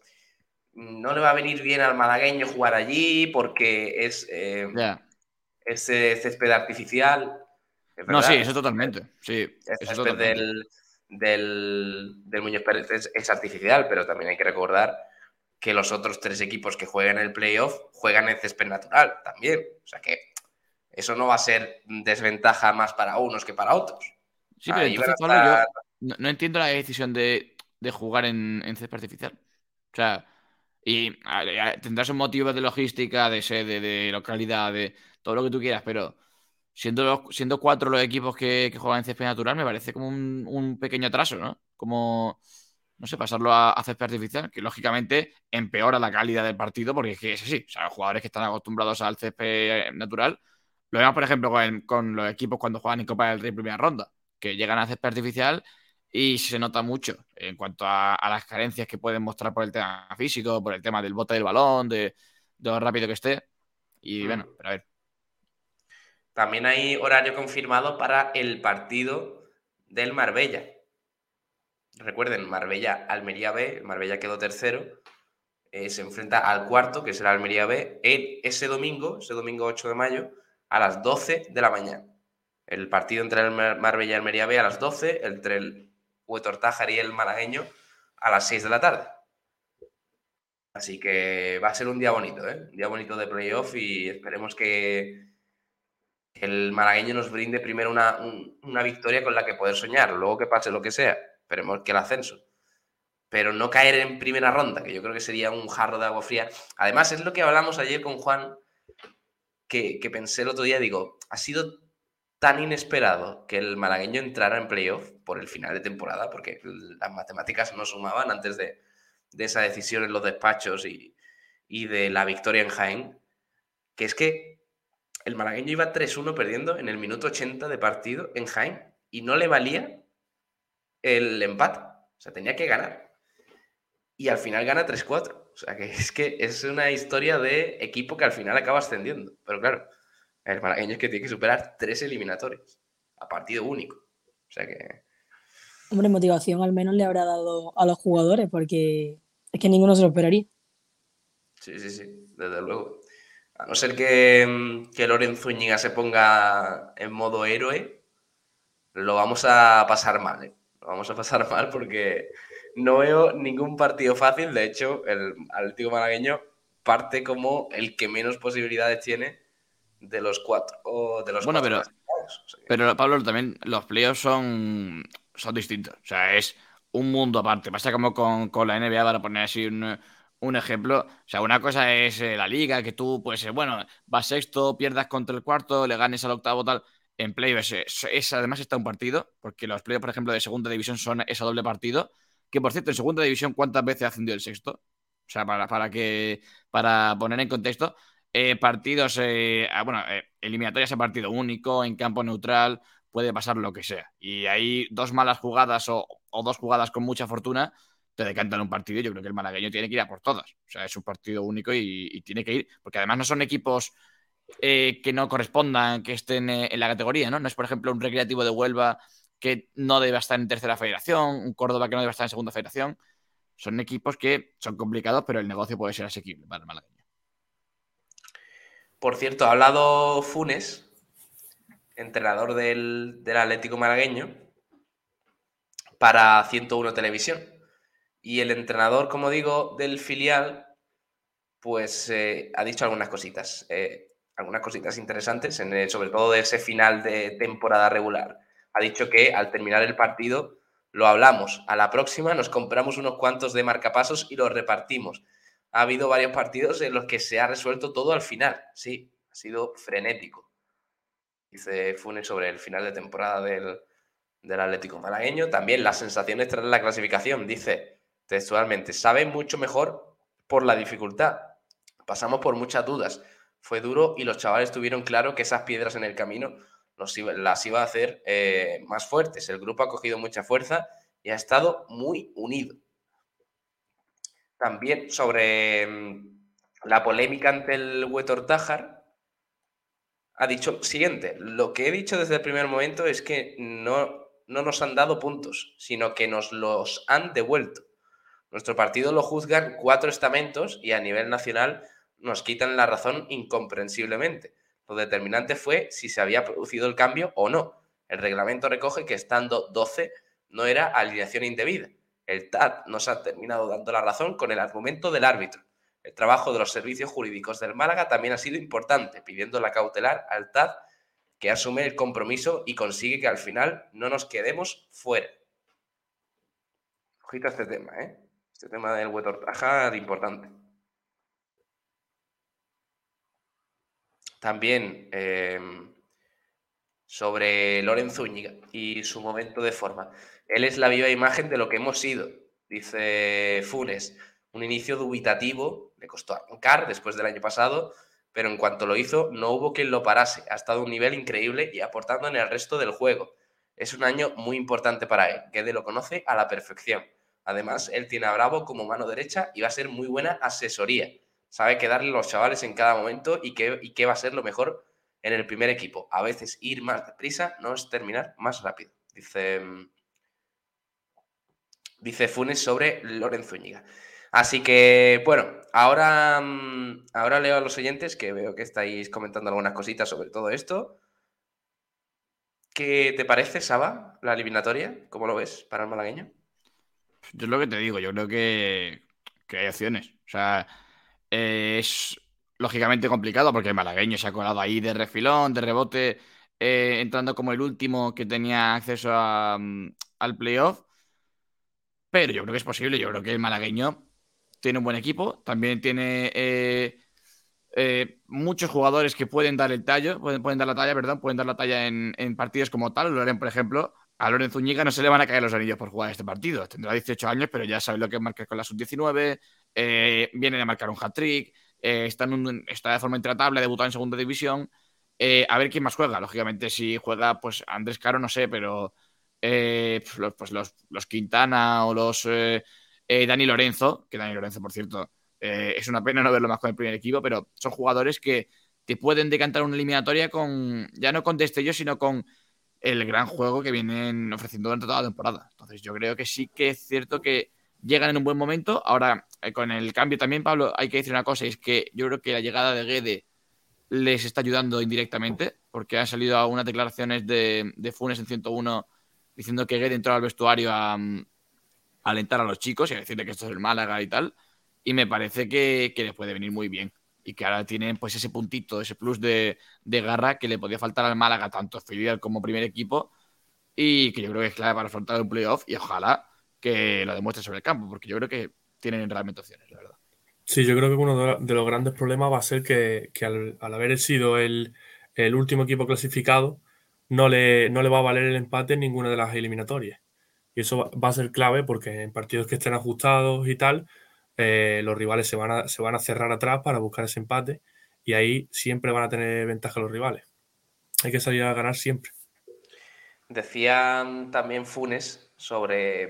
[SPEAKER 2] no le va a venir bien al malagueño jugar allí porque es, eh, es eh, césped artificial
[SPEAKER 4] no, sí, eso totalmente. Sí,
[SPEAKER 2] eso Del, del, del, Muñoz Pérez es, artificial, pero también hay que recordar que los otros tres equipos que juegan el playoff juegan en césped natural también. O sea que eso no va a ser desventaja más para unos que para otros.
[SPEAKER 4] Sí, pero entonces, yo no, entiendo la decisión de, jugar en, césped artificial. O sea, y tendrás un motivo de logística, de sede, de localidad, de todo lo que tú quieras, pero siendo, siendo cuatro los equipos que, juegan en césped natural, me parece como un, pequeño atraso, ¿no? Como, no sé, pasarlo a, a, césped artificial, que lógicamente empeora la calidad del partido, porque es que es así. O sea, los jugadores que están acostumbrados al césped natural, lo vemos, por ejemplo, con, los equipos cuando juegan en Copa del Rey primera ronda, que llegan a césped artificial y se nota mucho en cuanto a, las carencias que pueden mostrar por el tema físico, por el tema del bote del balón, de, de lo rápido que esté. Y bueno, pero a ver,
[SPEAKER 2] también hay horario confirmado para el partido del Marbella. Recuerden, Marbella-Almería B, Marbella quedó tercero, eh, se enfrenta al cuarto, que será Almería B, ese domingo, ese domingo 8 de mayo, a las 12 de la mañana. El partido entre el Marbella y Almería B a las 12, entre el Huetortájar y el Malagueño a las 6 de la tarde. Así que va a ser un día bonito, ¿eh? Un día bonito de playoff y esperemos que, el malagueño nos brinde primero una, victoria con la que poder soñar, luego que pase lo que sea, esperemos que el ascenso. Pero no caer en primera ronda, que yo creo que sería un jarro de agua fría. Además, es lo que hablamos ayer con Juan, que, pensé el otro día, digo, ha sido tan inesperado que el malagueño entrara en playoff por el final de temporada, porque las matemáticas no sumaban antes de, esa decisión en los despachos y, y de la victoria en Jaén, que es que el malagueño iba 3-1 perdiendo en el minuto 80 de partido en Jaén y no le valía el empate. O sea, tenía que ganar. Y al final gana 3-4. O sea, que es que es una historia de equipo que al final acaba ascendiendo. Pero claro, el malagueño es que tiene que superar tres eliminatorios a partido único. O sea que.
[SPEAKER 6] Hombre, motivación al menos le habrá dado a los jugadores porque es que ninguno se lo esperaría.
[SPEAKER 2] Sí, sí, sí, desde luego. A no ser que, mm, que Lorenzo Zúñiga se ponga en modo héroe, lo vamos a pasar mal. ¿eh? Lo vamos a pasar mal porque no veo ningún partido fácil. De hecho, el Atlético Malagueño parte como el que menos posibilidades tiene de los cuatro. de los
[SPEAKER 4] bueno, pero, pero Pablo, también los playoffs son, son distintos. O sea, es un mundo aparte. Pasa como con, con la NBA, para poner así un un ejemplo. O sea, una cosa es eh, la liga, que tú, pues, bueno, vas sexto, pierdas contra el cuarto, le ganes al octavo, tal. En playoffs es, además está un partido, porque los playoffs, por ejemplo, de segunda división son ese doble partido. Que por cierto, en segunda división, ¿cuántas veces ha ascendido el sexto? O sea, para, para que. Para poner en contexto. Eh, partidos, eh, ah, bueno, eliminatorias en partido único, en campo neutral, puede pasar lo que sea. Y hay dos malas jugadas o, o dos jugadas con mucha fortuna te decantan un partido, yo creo que el malagueño tiene que ir a por todas. O sea, es un partido único y, tiene que ir, porque además no son equipos eh, que no correspondan, que estén eh, en la categoría, ¿no? No es, por ejemplo, un recreativo de Huelva que no debe estar en tercera federación, un Córdoba que no debe estar en segunda federación. Son equipos que son complicados, pero el negocio puede ser asequible para el malagueño.
[SPEAKER 2] Por cierto, ha hablado Funes, entrenador del Atlético Malagueño, para 101 Televisión y el entrenador, como digo, del filial, pues eh, ha dicho algunas cositas, eh, algunas cositas interesantes, sobre todo de ese final de temporada regular. Ha dicho que al terminar el partido lo hablamos, a la próxima nos compramos unos cuantos de marcapasos y los repartimos. Ha habido varios partidos en los que se ha resuelto todo al final, sí, ha sido frenético. Dice Funes sobre el final de temporada del, del Atlético Malagueño. También las sensaciones tras la clasificación. Dice, textualmente, sabe mucho mejor por la dificultad. Pasamos por muchas dudas. Fue duro y los chavales tuvieron claro que esas piedras en el camino las iba a hacer eh, más fuertes. El grupo ha cogido mucha fuerza y ha estado muy unido. También sobre mm, la polémica ante el Huetor Tájar, ha dicho siguiente, lo que he dicho desde el primer momento es que no, no nos han dado puntos, sino que nos los han devuelto. Nuestro partido lo juzgan cuatro estamentos y a nivel nacional nos quitan la razón incomprensiblemente. Lo determinante fue si se había producido el cambio o no. El reglamento recoge que estando 12 no era alineación indebida. El TAT nos ha terminado dando la razón con el argumento del árbitro. El trabajo de los servicios jurídicos del Málaga también ha sido importante, pidiendo la cautelar al TAT que asume el compromiso y consigue que al final no nos quedemos fuera. Ojito este tema, ¿eh? Este tema del Huetortajar, importante. También em, sobre Lorenzo Úñiga y su momento de forma. Él es la viva imagen de lo que hemos sido, dice Funes. Un inicio dubitativo, le costó arrancar después del año pasado, pero en cuanto lo hizo, no hubo quien lo parase. Ha estado a un nivel increíble y aportando en el resto del juego. Es un año muy importante para él, que lo conoce a la perfección. Además, él tiene a Bravo como mano derecha y va a ser muy buena asesoría. Sabe qué darle a los chavales en cada momento y qué, va a ser lo mejor en el primer equipo. A veces ir más deprisa no es terminar más rápido. Dice, mm, dice Funes sobre Lorenzo Ñiga. Así que, bueno, ahora, mm, ahora leo a los oyentes que veo que estáis comentando algunas cositas sobre todo esto. ¿Qué te parece, Saba, la eliminatoria? ¿Cómo lo ves para el malagueño?
[SPEAKER 4] Yo es lo que te digo, yo creo que, hay opciones. O sea, es lógicamente complicado porque el malagueño se ha colado ahí de refilón, de rebote, eh, entrando como el último que tenía acceso mm, al playoff. Pero yo creo que es posible, yo creo que el malagueño tiene un buen equipo, también tiene eh, eh, muchos jugadores que pueden dar el tallo, pueden, dar la talla, perdón, pueden dar la talla en, partidos como tal. Loren, por ejemplo, a Loren Zúñiga no se le van a caer los anillos por jugar este partido. Tendrá 18 años, pero ya sabe lo que es marcar con la sub-19, eh, viene de marcar un hat-trick, está, está de forma intratable, debutado en segunda división. a ver quién más juega. Lógicamente, si juega, pues Andrés Caro, no sé, pero pues, los, pues los, Quintana o los eh, Dani Lorenzo, que Dani Lorenzo, por cierto, eh, es una pena no verlo más con el primer equipo, pero son jugadores que te pueden decantar una eliminatoria con, ya no con destellos, sino con el gran juego que vienen ofreciendo durante toda la temporada. Entonces yo creo que sí que es cierto que llegan en un buen momento. Ahora, eh, con el cambio también, Pablo, hay que decir una cosa, y es que yo creo que la llegada de Guede les está ayudando indirectamente, porque han salido algunas declaraciones de, de Funes en 101 diciendo que Guede entró al vestuario a, alentar a los chicos y a decirle que esto es el Málaga y tal. Y me parece que, que les puede venir muy bien. Y que ahora tienen pues ese puntito, ese plus de, garra que le podía faltar al Málaga, tanto filial como primer equipo. Y que yo creo que es clave para afrontar un playoff. Y ojalá que lo demuestre sobre el campo, porque yo creo que tienen realmente opciones, la verdad.
[SPEAKER 3] Sí, yo creo que uno de los grandes problemas va a ser que, al, haber sido el, último equipo clasificado, no le, no le va a valer el empate en ninguna de las eliminatorias. Y eso va a ser clave porque en partidos que estén ajustados y tal, eh, los rivales se van, a, se van a cerrar atrás para buscar ese empate y ahí siempre van a tener ventaja los rivales. Hay que salir a ganar siempre.
[SPEAKER 2] Decían también Funes sobre,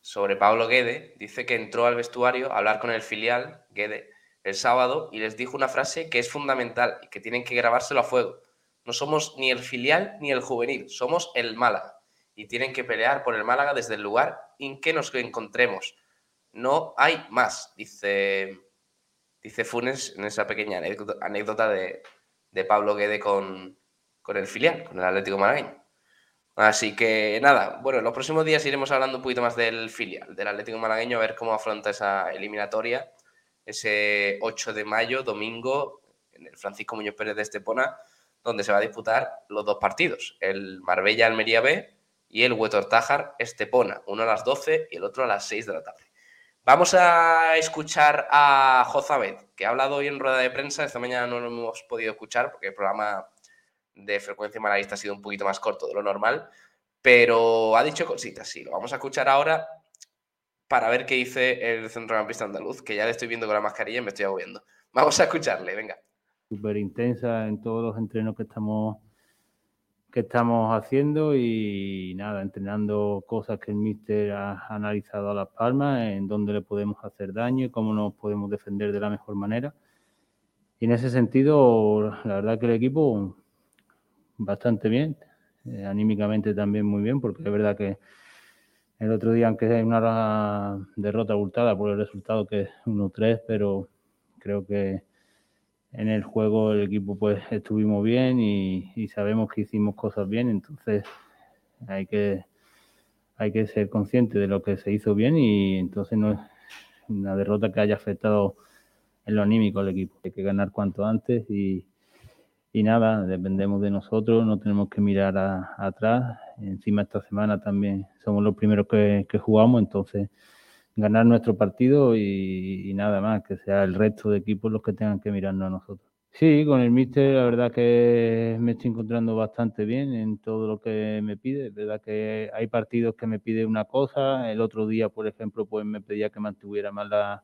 [SPEAKER 2] sobre Pablo Guede. Dice que entró al vestuario a hablar con el filial, Guede, el sábado y les dijo una frase que es fundamental y que tienen que grabárselo a fuego. No somos ni el filial ni el juvenil, somos el Málaga y tienen que pelear por el Málaga desde el lugar en que nos encontremos. No hay más, dice, dice Funes en esa pequeña anécdota, de, Pablo Guede con, con el filial, con el Atlético Malagueño. Así que nada, bueno, en los próximos días iremos hablando un poquito más del filial, del Atlético Malagueño, a ver cómo afronta esa eliminatoria ese 8 de mayo, domingo, en el Francisco Muñoz Pérez de Estepona, donde se va a disputar los dos partidos, el Marbella-Almería B y el Huetor Tájar Estepona, uno a las 12 y el otro a las 6 de la tarde. Vamos a escuchar a Jozabed, que ha hablado hoy en rueda de prensa. Esta mañana no lo hemos podido escuchar porque el programa de frecuencia malaguista ha sido un poquito más corto de lo normal, pero ha dicho cositas, sí. Lo vamos a escuchar ahora para ver qué dice el centrocampista andaluz, que ya le estoy viendo con la mascarilla y me estoy agobiando. Vamos a escucharle, venga.
[SPEAKER 7] Súper intensa en todos los entrenos que estamos estamos haciendo y nada, entrenando cosas que el míster ha analizado a Las Palmas, en dónde le podemos hacer daño y cómo nos podemos defender de la mejor manera. Y en ese sentido, la verdad que el equipo bastante bien, eh, anímicamente también muy bien, porque es verdad que el otro día, aunque es una derrota abultada por el resultado que es 1-3, pero creo que en el juego el equipo pues estuvimos bien y, sabemos que hicimos cosas bien, entonces hay que hay que ser consciente de lo que se hizo bien y entonces no es una derrota que haya afectado en lo anímico al equipo. Hay que ganar cuanto antes y, y nada, dependemos de nosotros, no tenemos que mirar atrás. Encima esta semana también somos los primeros que jugamos, entonces ganar nuestro partido y, nada más, que sea el resto de equipos los que tengan que mirarnos a nosotros. Sí, con el míster la verdad que me estoy encontrando bastante bien en todo lo que me pide. Es verdad que hay partidos que me pide una cosa. El otro día, por ejemplo, pues me pedía que mantuviera más la,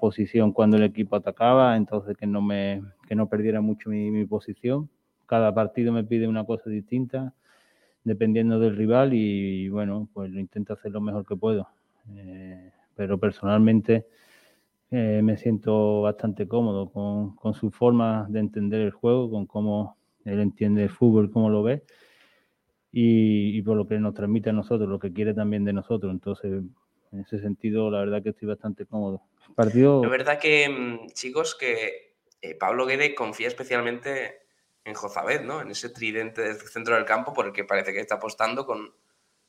[SPEAKER 7] posición cuando el equipo atacaba, entonces que no me que no perdiera mucho mi posición. Cada partido me pide una cosa distinta, dependiendo del rival y, bueno, pues lo intento hacer lo mejor que puedo. Eh, pero personalmente eh, me siento bastante cómodo con, con, su forma de entender el juego, con cómo él entiende el fútbol, cómo lo ve y, por lo que nos transmite a nosotros, lo que quiere también de nosotros. Entonces, en ese sentido, la verdad que estoy bastante cómodo. Partido...
[SPEAKER 2] La verdad que, mm, chicos, que eh, Pablo Guede confía especialmente en Jozabed, ¿no? En ese tridente del centro del campo por el que parece que está apostando con,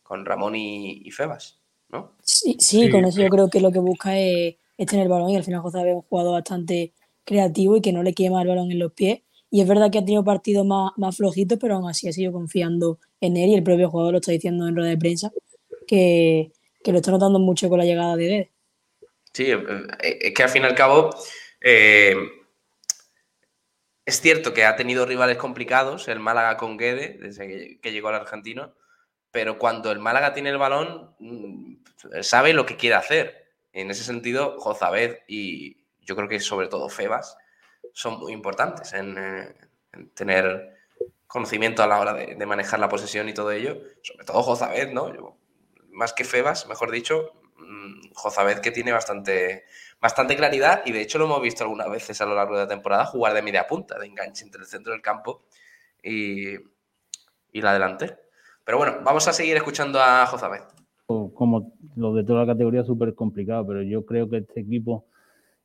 [SPEAKER 2] con Ramón y Febas, ¿no?
[SPEAKER 6] Sí, sí, sí, con eso yo creo que lo que busca es es tener el balón y al final José es un jugador bastante creativo y que no le quema el balón en los pies. Y es verdad que ha tenido partidos más, más flojitos, pero aún así ha sido confiando en él y el propio jugador lo está diciendo en rueda de prensa, que, que lo está notando mucho con la llegada de Guedes.
[SPEAKER 2] Sí, eh, es que al fin y al cabo eh, es cierto que ha tenido rivales complicados, el Málaga con Guede, desde que llegó al argentino, pero cuando el Málaga tiene el balón, mm, sabe lo que quiere hacer. En ese sentido, Jozabed y yo creo que sobre todo Febas son muy importantes en, eh, en tener conocimiento a la hora de, manejar la posesión y todo ello. Sobre todo Jozabed, ¿no? Más que Febas, mejor dicho, mmm, Jozabed que tiene bastante, bastante claridad y de hecho lo hemos visto algunas veces a lo largo de la temporada jugar de media punta, de enganche entre el centro del campo y, y la delantera. Pero bueno, vamos a seguir escuchando a Jozabed
[SPEAKER 7] como los de toda la categoría, súper complicado, pero yo creo que este equipo,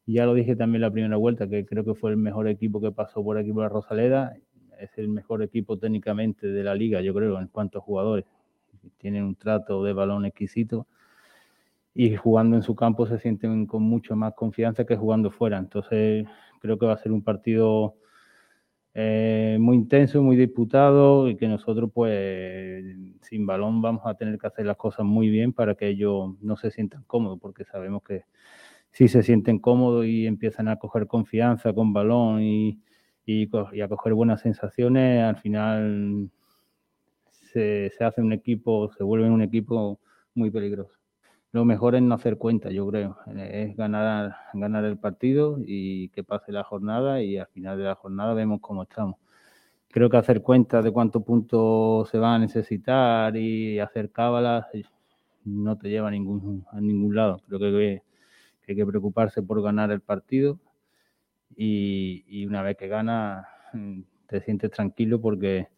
[SPEAKER 7] ya lo dije también la primera vuelta, que creo que fue el mejor equipo que pasó por aquí por la Rosaleda, es el mejor equipo técnicamente de la liga, yo creo, en cuanto a jugadores. Tienen un trato de balón exquisito y jugando en su campo se sienten con mucho más confianza que jugando fuera. Entonces, creo que va a ser un partido eh, muy intenso, muy disputado y que nosotros pues sin balón vamos a tener que hacer las cosas muy bien para que ellos no se sientan cómodos, porque sabemos que si se sienten cómodos y empiezan a coger confianza con balón y, y, y a coger buenas sensaciones, al final se, se hace un equipo, se vuelve un equipo muy peligroso lo mejor es no hacer cuenta, yo creo. Es ganar, ganar el partido y que pase la jornada y al final de la jornada vemos cómo estamos. Creo que hacer cuenta de cuántos puntos se van a necesitar y hacer cábalas no te lleva a ningún, a ningún lado. Creo que, hay que preocuparse por ganar el partido y, y una vez que gana te sientes tranquilo porque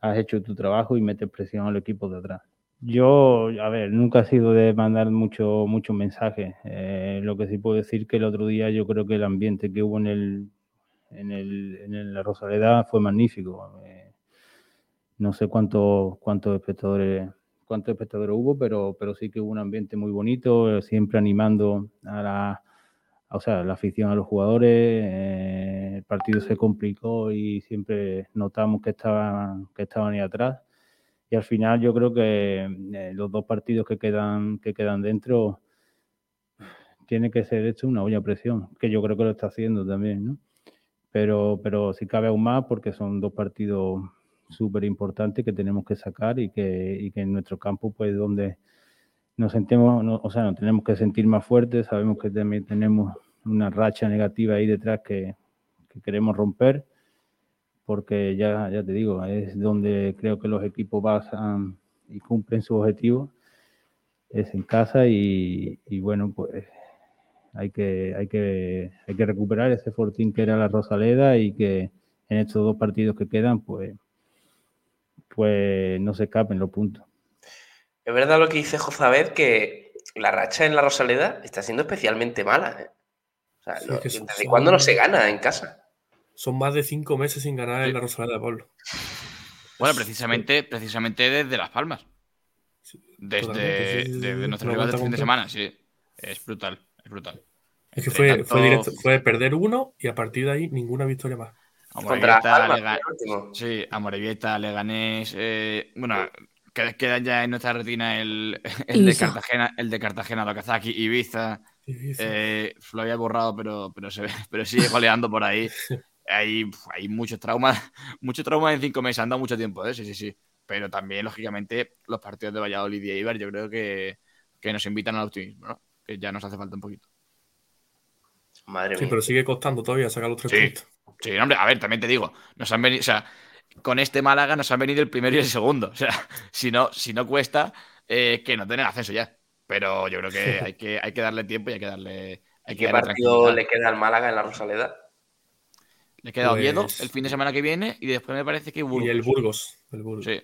[SPEAKER 7] has hecho tu trabajo y metes presión al equipo de atrás. Yo, a ver, nunca he sido de mandar mucho, mucho mensaje. Eh, lo que sí puedo decir que el otro día yo creo que el ambiente que hubo en el, en el, en la Rosaleda fue magnífico. Eh, no sé cuántos cuántos espectadores cuántos espectadores hubo, pero, pero sí que hubo un ambiente muy bonito, siempre animando a la, o sea, la afición a los jugadores. Eh, el partido se complicó y siempre notamos que estaban, que estaban ahí atrás y al final yo creo que eh, los dos partidos que quedan, que quedan dentro tiene que ser hecho una olla presión, que yo creo que lo está haciendo también, ¿no? Pero, pero si cabe aún más porque son dos partidos súper importantes que tenemos que sacar y que, y que en nuestro campo, pues, donde nos sentimos, no, o sea, nos tenemos que sentir más fuertes, sabemos que también tenemos una racha negativa ahí detrás que, que queremos romper porque ya, ya te digo, es donde creo que los equipos pasan y cumplen su objetivo, es en casa y, y, bueno, pues hay que, hay, que, hay que recuperar ese fortín que era la Rosaleda y que en estos dos partidos que quedan, pues, pues no se escapen los puntos.
[SPEAKER 2] Es verdad lo que dice Jozabed, que la racha en la Rosaleda está siendo especialmente mala. ¿eh? O sea, sí, ¿desde son... cuándo no se gana en casa?
[SPEAKER 3] Son más de cinco meses sin ganar en la Rosaleda de Pablo.
[SPEAKER 4] Bueno, precisamente, precisamente desde Las Palmas. Desde, sí, sí, desde nuestro rival de fin de semana, sí. Es brutal, es brutal.
[SPEAKER 3] Es que fue, tanto... fue, directo, fue perder uno y a partir de ahí ninguna victoria más.
[SPEAKER 4] Amorebieta, Lega... sí, Amorebieta, Leganés, eh, bueno, queda ya en nuestra retina el, el de Cartagena, el de Cartagena, Lokazaki, Ibiza. Ibiza. Eh, lo había borrado, pero, pero, se, pero sigue goleando por ahí. hay, hay muchos traumas, muchos traumas en cinco meses, han dado mucho tiempo, ¿eh? sí, sí, sí. Pero también, lógicamente, los partidos de Valladolid y Eibar yo creo que, que nos invitan al optimismo, ¿no? Que ya nos hace falta un poquito.
[SPEAKER 3] Madre sí, pero sigue costando todavía sacar los tres puntos.
[SPEAKER 4] Sí, hombre, a ver, también te digo, nos han venido, o sea, con este Málaga nos han venido el primero y el segundo. O sea, si no, si no cuesta, eh, que no tengan ascenso ya. Pero yo creo que hay que, hay que darle tiempo y hay que darle. Hay
[SPEAKER 2] ¿Qué partido le queda al Málaga en la Rosaleda?
[SPEAKER 4] Le queda Oviedo el fin de semana que viene y después me parece que
[SPEAKER 3] Burgos. Y el Burgos. El Burgos.
[SPEAKER 4] Sí.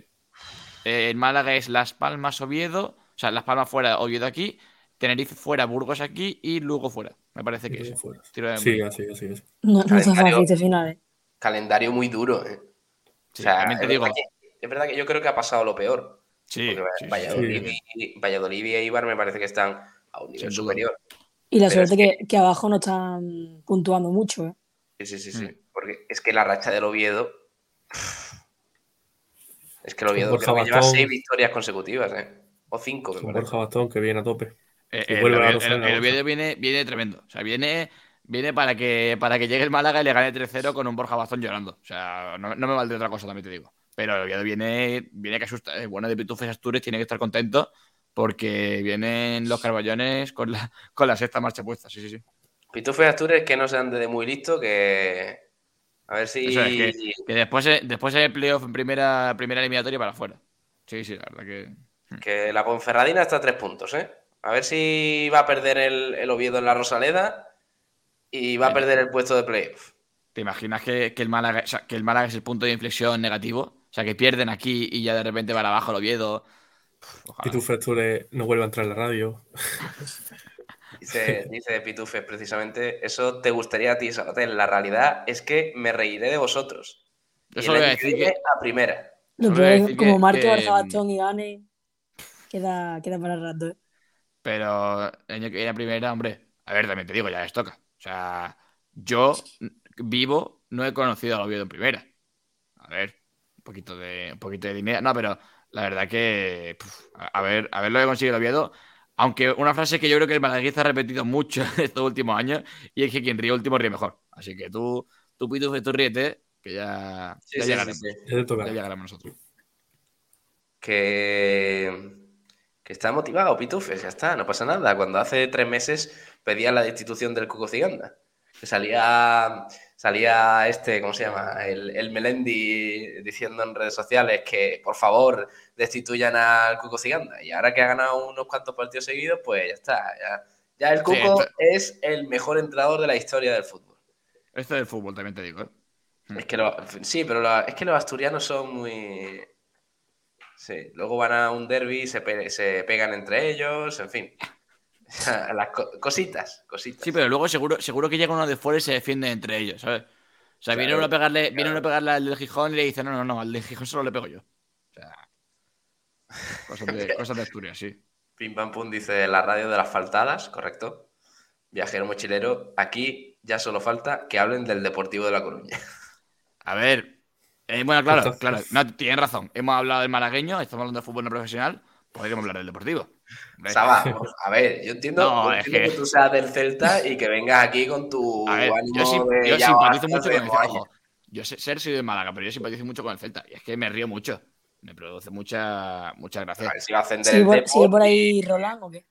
[SPEAKER 4] Eh, en Málaga es Las Palmas, Oviedo. O sea, Las Palmas fuera, Oviedo aquí. Tenerife fuera, Burgos aquí y Lugo fuera. Me parece que es.
[SPEAKER 3] Sí, así, así es.
[SPEAKER 6] No, no fácil final, ¿eh?
[SPEAKER 2] Calendario muy duro, ¿eh? o sea, es, digo... verdad que, es verdad que yo creo que ha pasado lo peor.
[SPEAKER 4] Sí.
[SPEAKER 2] Valladolid, Y, Valladolid y Eibar me parece que están a un nivel superior.
[SPEAKER 6] Y la suerte que, que, abajo no están puntuando mucho, ¿eh?
[SPEAKER 2] Sí, sí, sí, sí. Porque es que la racha del Oviedo. Es que el Oviedo creo que lleva seis victorias consecutivas, ¿eh? O cinco, me
[SPEAKER 3] parece. Borja Bastón, que viene a tope.
[SPEAKER 4] Eh, el, Oviedo, viene, viene tremendo. O sea, viene, viene para, que, para que llegue el Málaga y le gane 3-0 con un Borja Bastón llorando. O sea, no, me vale otra cosa, también te digo. Pero el Oviedo viene, viene que asusta. Eh, bueno, de Pitufes Astures tiene que estar contento porque vienen los carballones con la, con la sexta marcha puesta. Sí, sí, sí.
[SPEAKER 2] Pitufes Astures que no se ande de muy listo, que a ver si.
[SPEAKER 4] que, después, después hay el playoff en primera, primera eliminatoria para afuera. Sí, sí, la verdad que.
[SPEAKER 2] Hmm. Que la Ponferradina está a tres puntos, ¿eh? A ver si va a perder el, Oviedo en la Rosaleda y va a perder el puesto de playoff.
[SPEAKER 4] ¿Te imaginas que, el Málaga, que el Málaga es el punto de inflexión negativo? O sea, que pierden aquí y ya de repente van abajo el Oviedo.
[SPEAKER 3] Y tu Festure no vuelve a entrar en la radio.
[SPEAKER 2] Dice, dice Pitufes precisamente, eso te gustaría a ti, La realidad es que me reiré de vosotros.
[SPEAKER 4] Eso voy a decir que...
[SPEAKER 2] a primera.
[SPEAKER 6] como marque que... Barça y gane, queda, queda para el rato. ¿eh?
[SPEAKER 4] Pero en la primera, hombre, a ver, también te digo, ya les toca. O sea, yo vivo no he conocido al Oviedo en primera. A ver, un poquito de, un poquito de dinero. No, pero la verdad que, a ver, a ver lo que consigue el Oviedo. Aunque una frase que yo creo que el malaguista ha repetido mucho estos últimos años y es que quien ríe último ríe mejor. Así que tú, tú Pitufes, tú ríete, que ya, ya, llegaremos, ya llegaremos nosotros.
[SPEAKER 2] Que, que está motivado, Pitufes, ya está, no pasa nada. Cuando hace tres meses pedía la destitución del Cuco Ciganda, que salía salía este, ¿cómo se llama? El, el, Melendi diciendo en redes sociales que por favor destituyan al Cuco Ciganda. Y ahora que ha ganado unos cuantos partidos seguidos, pues ya está. Ya, el Cuco es el mejor entrenador de la historia del fútbol.
[SPEAKER 4] Este del fútbol también te digo. ¿eh?
[SPEAKER 2] Es que lo, sí, pero es que los asturianos son muy. Sí, luego van a un derby, se, se pegan entre ellos, en fin. Las cositas, cositas.
[SPEAKER 4] Sí, pero luego seguro, seguro que llega uno de fuera y se defiende entre ellos, ¿sabes? O sea, viene uno a pegarle, viene uno a pegarle al del Gijón y le dice, no, no, no, al del Gijón solo le pego yo. O sea, cosas de, cosas de Asturias, sí.
[SPEAKER 2] Pim Pam Pum dice la radio de las faltadas, correcto. Viajero mochilero, aquí ya solo falta que hablen del Deportivo de La Coruña.
[SPEAKER 4] A ver, eh, bueno, claro, claro, no, tienen razón. Hemos hablado del malagueño, estamos hablando de fútbol no profesional, podríamos hablar del Deportivo.
[SPEAKER 2] Saba, a ver, yo entiendo, que... tú seas del Celta y que vengas aquí con tu ánimo
[SPEAKER 4] yo, yo simpatizo mucho con el Celta. Yo sé ser soy de Málaga, pero yo simpatizo mucho con el Celta. Y es que me río mucho. Me produce mucha, mucha gracia. A
[SPEAKER 2] ver si va a ascender
[SPEAKER 6] ¿Sigue, por, ¿Sigue por ahí Roland o qué?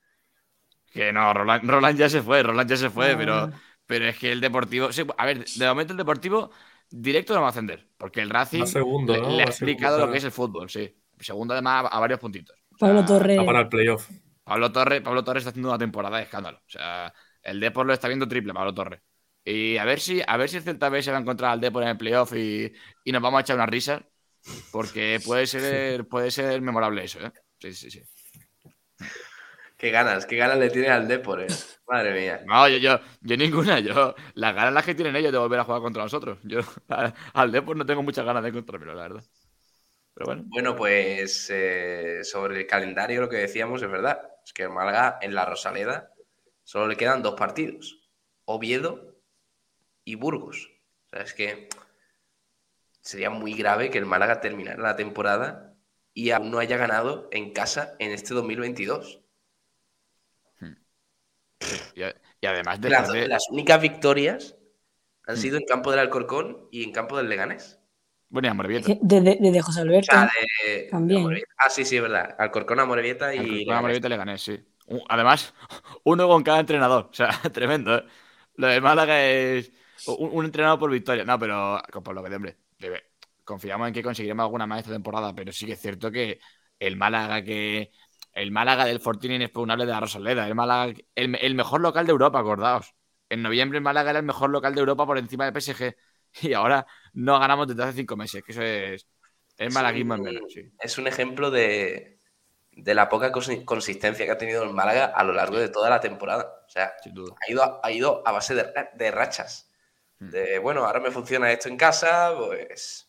[SPEAKER 4] Que no, Roland, Roland ya se fue, Roland ya se fue, ah. pero, pero es que el Deportivo. a ver, de momento el Deportivo directo no va a ascender, porque el Racing le, ha explicado lo que es el fútbol, sí. Segundo, además, a varios puntitos.
[SPEAKER 6] Pablo Torres.
[SPEAKER 3] para el playoff.
[SPEAKER 4] Pablo Torres, Pablo Torres está haciendo una temporada de escándalo. O sea, el Depor lo está viendo triple, Pablo Torres. Y a ver si, a ver si el Celta B se va a encontrar al Depor en el playoff y, y nos vamos a echar una risa. Porque puede ser, puede ser memorable eso, ¿eh? Sí, sí, sí.
[SPEAKER 2] Qué ganas, qué ganas le tiene al Depor, ¿eh? Madre mía.
[SPEAKER 4] No, yo, yo, yo ninguna. Yo, las ganas las que tienen ellos de volver a jugar contra nosotros. Yo al Depor no tengo muchas ganas de encontrarme, la verdad
[SPEAKER 2] bueno. pues eh, sobre el calendario lo que decíamos es verdad. Es que el Málaga en la Rosaleda solo le quedan dos partidos. Oviedo y Burgos. O sea, es que sería muy grave que el Málaga terminara la temporada y aún no haya ganado en casa en este 2022.
[SPEAKER 4] Hmm. Y, además
[SPEAKER 2] de las, únicas victorias Han sido en campo del Alcorcón y en campo del Leganés.
[SPEAKER 4] Bueno, y a Morevieta.
[SPEAKER 6] Desde, desde José
[SPEAKER 2] O
[SPEAKER 6] Alberto.
[SPEAKER 2] sea, de, de
[SPEAKER 6] También.
[SPEAKER 2] Amorebieta. Ah, sí, sí, es verdad. Alcorcón, Amorebieta y.
[SPEAKER 4] Alcorcón,
[SPEAKER 2] Leganés.
[SPEAKER 4] Morevieta y Leganés, sí. Además, uno con cada entrenador. O sea, tremendo, ¿eh? Lo de Málaga es un, un entrenador por victoria. No, pero por lo que de hombre. debe- Confiamos en que conseguiremos alguna más esta temporada, pero sí que es cierto que el Málaga que. El Málaga del Fortín inexpugnable de la Rosaleda. El Málaga, el, el mejor local de Europa, acordaos. En noviembre el Málaga era el mejor local de Europa por encima del PSG. Y ahora no ganamos desde hace cinco meses, que eso es. Es malaguismo en
[SPEAKER 2] un-
[SPEAKER 4] menos, sí.
[SPEAKER 2] Es un ejemplo de, de la poca consi- consistencia que ha tenido el Málaga a lo largo de toda la temporada. O sea,
[SPEAKER 4] Sin duda.
[SPEAKER 2] ha ido, a- ha ido a base de, de rachas.
[SPEAKER 4] Hmm.
[SPEAKER 2] De, bueno, ahora me funciona esto en casa, pues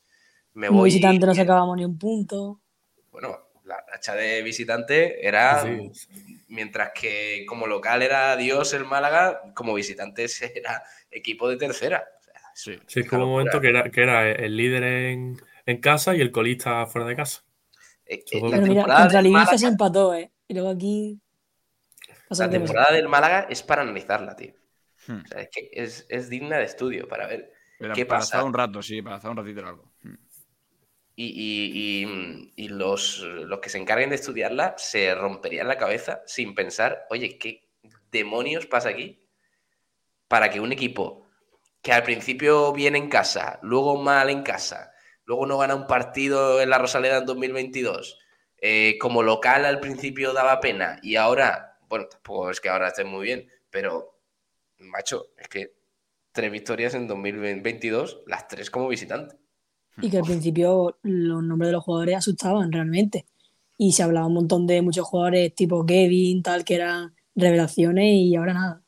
[SPEAKER 2] me
[SPEAKER 6] Como
[SPEAKER 2] voy.
[SPEAKER 6] visitante no sacábamos ni un punto.
[SPEAKER 2] Bueno, la racha de visitante era.
[SPEAKER 3] Sí.
[SPEAKER 2] Mientras que como local era Dios el Málaga, como visitante era equipo de tercera. O
[SPEAKER 4] Sí.
[SPEAKER 3] Sí, es como un momento que era, que era el líder en, en casa y el colista fuera de casa.
[SPEAKER 2] eh, eh, la
[SPEAKER 6] Pero mira, contra el Ibiza se empató, ¿eh? Y luego aquí.
[SPEAKER 2] La temporada del Málaga es para analizarla, tío.
[SPEAKER 4] Hmm.
[SPEAKER 2] O sea, es que es, es digna de estudio para ver
[SPEAKER 4] Pero
[SPEAKER 2] qué
[SPEAKER 4] para
[SPEAKER 2] pasa.
[SPEAKER 4] estar un rato, sí, para estar un ratito largo. Mm.
[SPEAKER 2] Y, y- y- y los, los que se encarguen de estudiarla se romperían la cabeza sin pensar, oye, ¿qué demonios pasa aquí? Para que un equipo que al principio viene en casa, luego mal en casa, luego no gana un partido en la Rosaleda en 2022, eh, como local al principio daba pena y ahora, bueno, tampoco es que ahora esté muy bien, pero, macho, es que tres victorias en 2022, las tres como visitante.
[SPEAKER 6] Y que al principio los nombres de los jugadores asustaban realmente. Y se hablaba un montón de muchos jugadores tipo Kevin, tal, que eran revelaciones y ahora nada.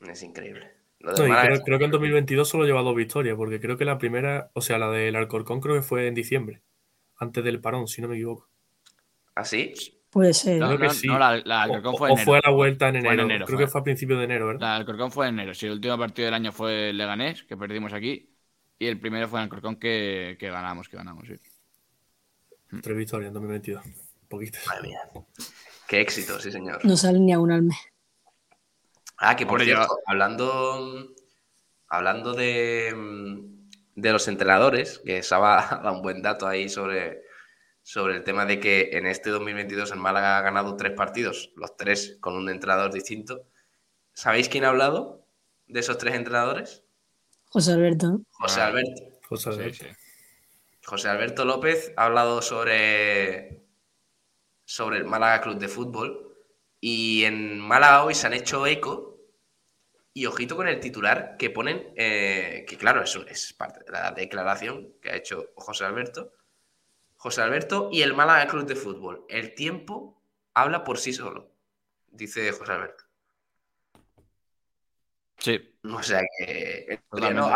[SPEAKER 2] Es increíble.
[SPEAKER 3] No, creo,
[SPEAKER 2] es-
[SPEAKER 3] creo que en 2022 solo lleva dos victorias, porque creo que la primera, o sea, la del Alcorcón creo que fue en diciembre, antes del parón, si no me equivoco.
[SPEAKER 2] ¿Ah, sí?
[SPEAKER 6] Puede ser.
[SPEAKER 4] No,
[SPEAKER 3] Creo que sí.
[SPEAKER 4] no, la, la
[SPEAKER 3] O,
[SPEAKER 4] Alcorcón fue
[SPEAKER 3] o
[SPEAKER 4] en enero.
[SPEAKER 3] fue a la vuelta en enero.
[SPEAKER 4] enero,
[SPEAKER 3] creo
[SPEAKER 4] fue.
[SPEAKER 3] que fue a principios de enero, ¿verdad?
[SPEAKER 4] La Alcorcón fue en enero. Sí, el último partido del año fue el Leganés, que perdimos aquí. Y el primero fue en Alcorcón que, que ganamos, que ganamos, sí.
[SPEAKER 3] Tres victorias en 2022. Poquitas.
[SPEAKER 2] Madre mía. Qué éxito, sí, señor.
[SPEAKER 6] No sale ni a un al mes.
[SPEAKER 2] Ah, que por
[SPEAKER 4] Hombre,
[SPEAKER 2] cierto, hablando, hablando de, de los entrenadores, que Saba dado un buen dato ahí sobre, sobre el tema de que en este 2022 el Málaga ha ganado tres partidos, los tres con un entrenador distinto. ¿Sabéis quién ha hablado de esos tres entrenadores?
[SPEAKER 6] José Alberto.
[SPEAKER 2] José
[SPEAKER 4] Ah.
[SPEAKER 2] Alberto.
[SPEAKER 3] José
[SPEAKER 4] Sí,
[SPEAKER 3] Alberto.
[SPEAKER 4] sí.
[SPEAKER 2] José Alberto López ha hablado sobre, sobre el Málaga Club de Fútbol y en Málaga hoy se han hecho eco y ojito con el titular que ponen, eh, que claro, eso es parte de la declaración que ha hecho José Alberto. José Alberto y el Málaga Club de Fútbol. El tiempo habla por sí solo, dice José Alberto.
[SPEAKER 4] Sí,
[SPEAKER 2] O sea que. Adriano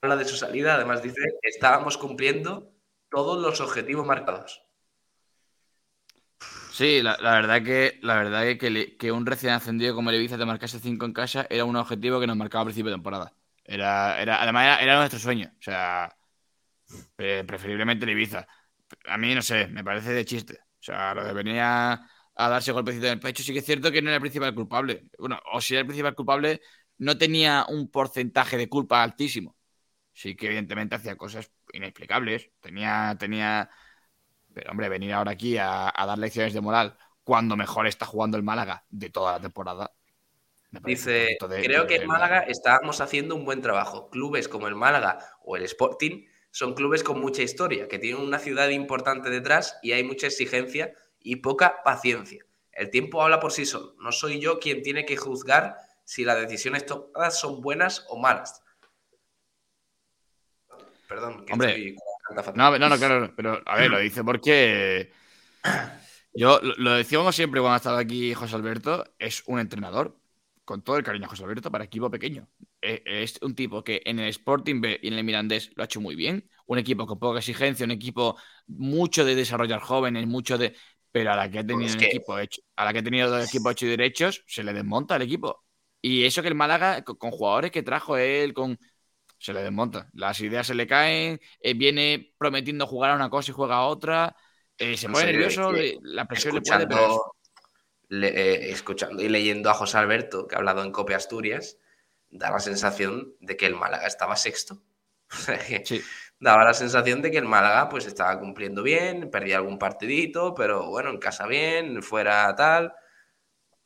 [SPEAKER 2] habla de su salida, además dice, estábamos cumpliendo todos los objetivos marcados.
[SPEAKER 4] Sí, la, verdad que la verdad que, que, le- que un recién ascendido como el te marcase 5 en casa era un objetivo que nos marcaba a principio de temporada. Era, era, además era, nuestro sueño. O sea, eh, preferiblemente el. A mí, no sé, me parece de chiste. O sea, lo de venir a, a darse golpecito en el pecho, sí que es cierto que no era el principal culpable. Bueno, o si era el principal culpable, no tenía un porcentaje de culpa altísimo. Sí que evidentemente hacía cosas inexplicables. Tenía, tenía pero hombre, venir ahora aquí a, a dar lecciones de moral cuando mejor está jugando el Málaga de toda la temporada.
[SPEAKER 2] Dice,
[SPEAKER 4] de-
[SPEAKER 2] creo que en Málaga estábamos haciendo un buen trabajo. Clubes como el Málaga o el Sporting son clubes con mucha historia, que tienen una ciudad importante detrás y hay mucha exigencia y poca paciencia. El tiempo habla por sí solo. No soy yo quien tiene que juzgar si las decisiones tomadas son buenas o malas. Perdón, que
[SPEAKER 4] Hombre,
[SPEAKER 2] estoy
[SPEAKER 4] No, no, no, claro, pero a ver, lo dice porque yo lo, decíamos siempre cuando estaba aquí José Alberto, es un entrenador, con todo el cariño a José Alberto, para equipo pequeño. Eh, Es un tipo que en el Sporting B y en el Mirandés lo ha hecho muy bien, un equipo con poca exigencia, un equipo mucho de desarrollar jóvenes, mucho de... Pero a la que ha tenido
[SPEAKER 2] Pues
[SPEAKER 4] el
[SPEAKER 2] que-
[SPEAKER 4] equipo hecho, a la que ha tenido el equipo hecho y derechos, se le desmonta el equipo. Y eso que el Málaga, con jugadores que trajo él, con se le desmonta. Las ideas se le caen, eh, viene prometiendo jugar a una cosa y juega a otra, eh, se pone nervioso, le- la presión le puede, pero
[SPEAKER 2] le- eh, escuchando y leyendo a José Alberto, que ha hablado en Cope Asturias, da la sensación de que el Málaga estaba sexto. Daba la sensación de que el Málaga pues estaba cumpliendo bien, perdía algún partidito, pero bueno, en casa bien, fuera tal.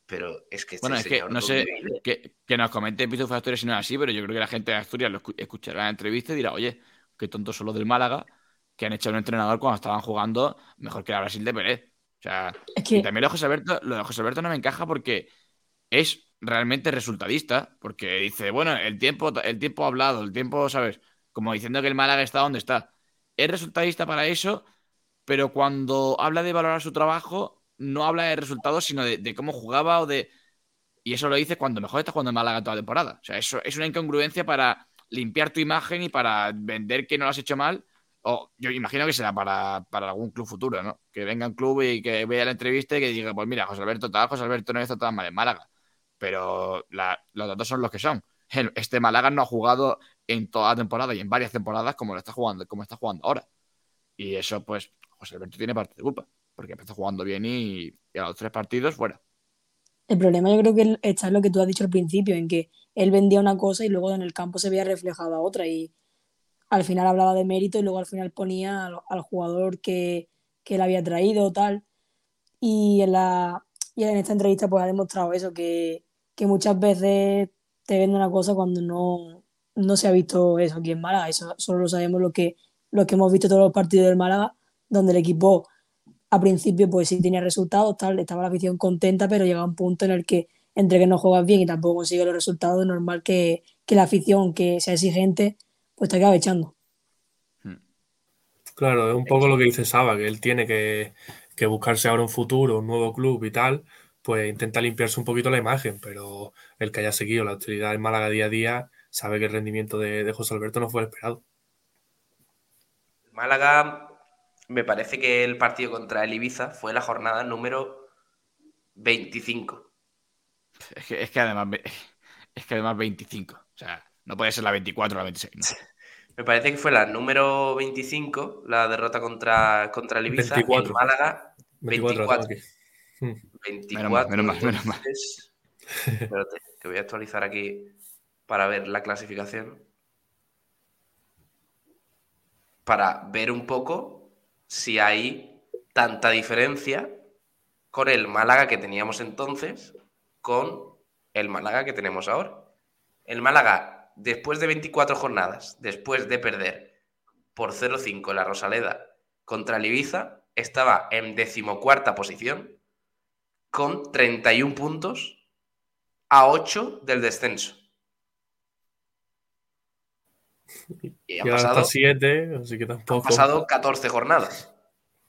[SPEAKER 2] Pero es que este
[SPEAKER 4] Bueno, es que no sé que, que, nos comente Piso Factoría si no es así, pero yo creo que la gente de Asturias lo escuchará en la entrevista y dirá, oye, qué tontos son los del Málaga que han hecho un entrenador cuando estaban jugando mejor que la Brasil de Pérez. O sea, y también lo de José Alberto, lo de José Alberto no me encaja porque es realmente resultadista, porque dice, bueno, el tiempo, el tiempo ha hablado, el tiempo, ¿sabes? Como diciendo que el Málaga está donde está. Es resultadista para eso, pero cuando habla de valorar su trabajo, no habla de resultados, sino de, cómo jugaba o de. Y eso lo dice cuando mejor está jugando el Málaga toda la temporada. O sea, eso es una incongruencia para limpiar tu imagen y para vender que no lo has hecho mal. O yo imagino que será para, para algún club futuro, ¿no? Que venga un club y que vea la entrevista y que diga, pues mira, José Alberto tal, José Alberto no hizo tan mal en Málaga pero los datos son los que son. Este Málaga no ha jugado en toda la temporada y en varias temporadas como lo está jugando, como está jugando ahora. Y eso, pues, José Alberto tiene parte de culpa, porque empezó jugando bien y, a los tres partidos fuera.
[SPEAKER 6] El problema yo creo que está en lo que tú has dicho al principio, en que él vendía una cosa y luego en el campo se veía reflejada otra y al final hablaba de mérito y luego al final ponía al, jugador que, que él había traído tal. Y en, la, y en esta entrevista pues ha demostrado eso, que, que muchas veces te vende una cosa cuando no, no se ha visto eso aquí en Málaga. Eso solo lo sabemos lo que, lo que hemos visto todos los partidos del Málaga, donde el equipo a principio pues sí tenía resultados, tal, estaba la afición contenta, pero llega un punto en el que entre que no juegas bien y tampoco consigues los resultados, es normal que, que la afición, que sea exigente, pues te acabe echando.
[SPEAKER 3] Hmm. Claro, es un poco lo que dice Saba, que él tiene que, que buscarse ahora un futuro, un nuevo club y tal, pues intenta limpiarse un poquito la imagen, pero el que haya seguido la actividad en Málaga día a día sabe que el rendimiento de, José Alberto no fue el esperado.
[SPEAKER 2] Málaga, me parece que el partido contra el Ibiza fue la jornada número 25.
[SPEAKER 4] Es que, además es que además 25, o sea, no puede ser la 24 o la 26.
[SPEAKER 2] Me parece que fue la número 25, la derrota contra, contra el Ibiza 24. en Málaga 24. 24. Menos menos mal, Espérate, que voy a actualizar aquí para ver la clasificación. Para ver un poco si hay tanta diferencia con el Málaga que teníamos entonces con el Málaga que tenemos ahora. El Málaga, después de 24 jornadas, después de perder por 0-5 la Rosaleda contra el Ibiza, estaba en decimocuarta posición con 31 puntos a 8 del descenso.
[SPEAKER 3] Y han pasado 7, así que tampoco.
[SPEAKER 2] Han pasado 14 jornadas.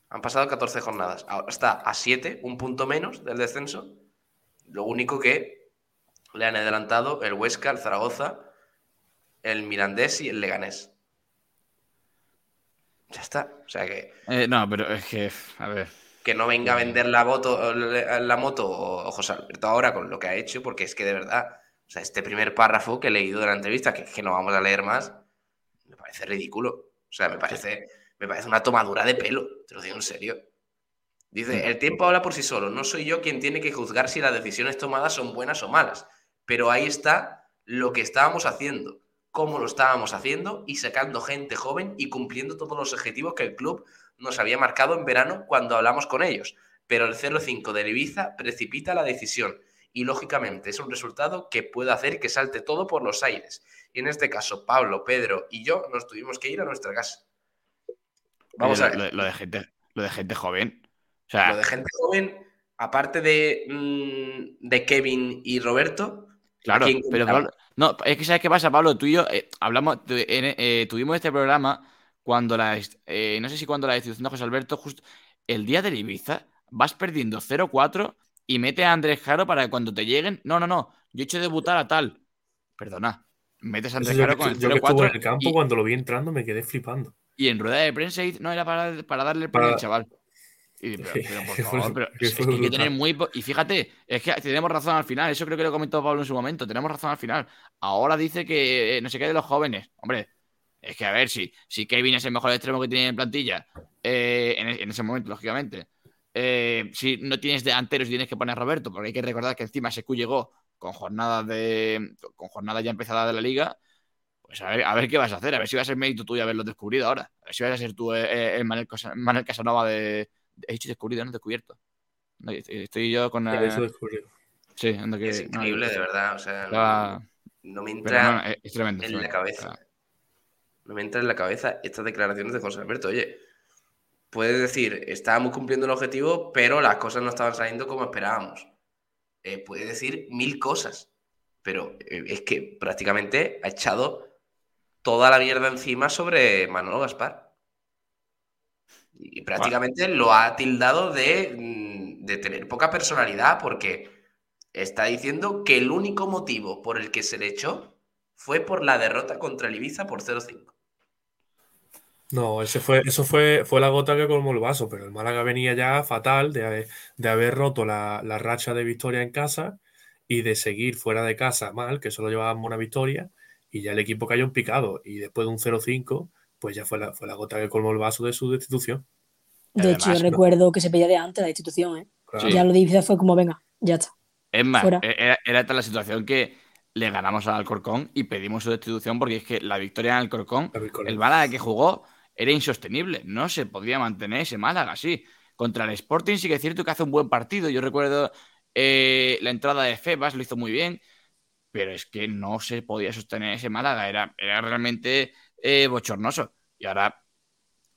[SPEAKER 2] Han pasado 14 jornadas. Ahora está a 7, un punto menos del descenso. Lo único que le han adelantado el Huesca, el Zaragoza, el Mirandés y el Leganés. Ya está. O sea que.
[SPEAKER 4] Eh, no, pero es que, a ver
[SPEAKER 2] que no venga a vender la moto, la moto o José Alberto ahora con lo que ha hecho, porque es que de verdad, o sea, este primer párrafo que he leído de la entrevista, que, que no vamos a leer más, parece ridículo. O sea, me parece, me parece una tomadura de pelo, te lo digo en serio. Dice, el tiempo habla por sí solo, no soy yo quien tiene que juzgar si las decisiones tomadas son buenas o malas, pero ahí está lo que estábamos haciendo, cómo lo estábamos haciendo y sacando gente joven y cumpliendo todos los objetivos que el club nos había marcado en verano cuando hablamos con ellos, pero el 0-5 de Ibiza precipita la decisión y lógicamente es un resultado que puede hacer que salte todo por los aires. Y en este caso, Pablo, Pedro y yo nos tuvimos que ir a nuestra casa.
[SPEAKER 4] Vamos a ver. Lo, de gente, lo de gente joven.
[SPEAKER 2] Lo de gente joven, aparte de, mm, de Kevin y Roberto.
[SPEAKER 4] Claro, pero no, es que sabes qué pasa, Pablo, tú y yo eh, hablamos, eh, tuvimos este programa cuando la, eh, no sé si cuando la destitución de José Alberto, justo el día del Ibiza, vas perdiendo 0-4 y mete a Andrés Jaro para que cuando te lleguen, no, no, no, yo he hecho debutar a tal. Perdona, metes a Andrés Jaro con el 0-4.
[SPEAKER 3] en el campo cuando lo vi entrando me quedé flipando.
[SPEAKER 4] Y en rueda de prensa no era para, para darle el para... al chaval. Y, pero, por favor, pero es, que hay que tener muy. Y fíjate, es que tenemos razón al final. Eso creo que lo comentó Pablo en su momento. Tenemos razón al final. Ahora dice que eh, no se qué de los jóvenes. Hombre, es que a ver, si, si Kevin es el mejor extremo que tiene en plantilla, eh, en, ese momento, lógicamente. Eh, si no tienes delanteros y tienes que poner a Roberto, porque hay que recordar que encima Secu llegó con jornadas de. con jornadas ya empezadas de la liga, pues a ver, a ver qué vas a hacer, a ver si va a ser mérito tuyo haberlo descubrido ahora. A ver si vas a ser tú eh, eh, el Manuel, Casanova de. He dicho descubrido, no descubierto. Estoy yo con.
[SPEAKER 3] Eso descubrido.
[SPEAKER 4] Sí,
[SPEAKER 2] es increíble, de verdad. O sea, no, me entra en la cabeza. No me entra en la cabeza estas declaraciones de José Alberto. Oye, puedes decir, estábamos cumpliendo el objetivo, pero las cosas no estaban saliendo como esperábamos. Eh, puede decir mil cosas, pero eh, es que prácticamente ha echado toda la mierda encima sobre Manolo Gaspar. Y prácticamente lo ha tildado de, mm, de tener poca personalidad porque está diciendo que el único motivo por el que se le echó fue por la derrota contra el Ibiza por 0-5.
[SPEAKER 3] No, ese fue, eso fue, fue la gota que colmó el vaso, pero el Málaga venía ya fatal de, de haber roto la, racha de victoria en casa y de seguir fuera de casa mal, que solo llevábamos una victoria, y ya el equipo cayó en picado. Y después de un 0-5, pues ya fue la, fue la gota que colmó el vaso de su destitución.
[SPEAKER 6] De hecho, yo recuerdo que se pedía de antes la destitución, ¿eh? Ya lo difícil fue como, venga, ya está.
[SPEAKER 4] Es más, e, era, era esta la situación que le ganamos al Alcorcón y pedimos su destitución porque es que la victoria en Alcorcón, el Málaga que jugó era insostenible. No se podía mantener ese Málaga así. Contra el Sporting sí que es cierto que hace un buen partido. Yo recuerdo eh, la entrada de Febas, lo hizo muy bien, pero es que no se podía sostener ese Málaga. Era, era realmente eh, bochornoso. Y ahora,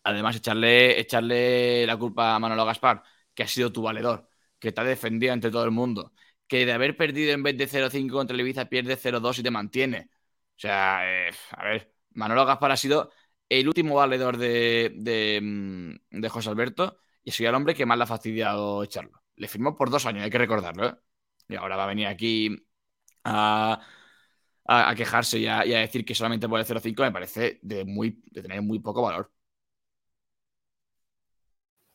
[SPEAKER 4] además, echarle, echarle la culpa a Manolo Gaspar, que ha sido tu valedor, que te ha defendido ante todo el mundo, que de haber perdido en vez de 0-5 contra el Ibiza pierde 0-2 y te mantiene. O sea, eh, a ver, Manolo Gaspar ha sido el último valedor de, mm, de, José Alberto y soy el hombre que más le ha fastidiado echarlo. Le firmó por dos años, hay que recordarlo. ¿eh? Y ahora va a venir aquí a, quejarse y a, decir que solamente por el 0,5 me parece de, muy, de tener muy poco valor.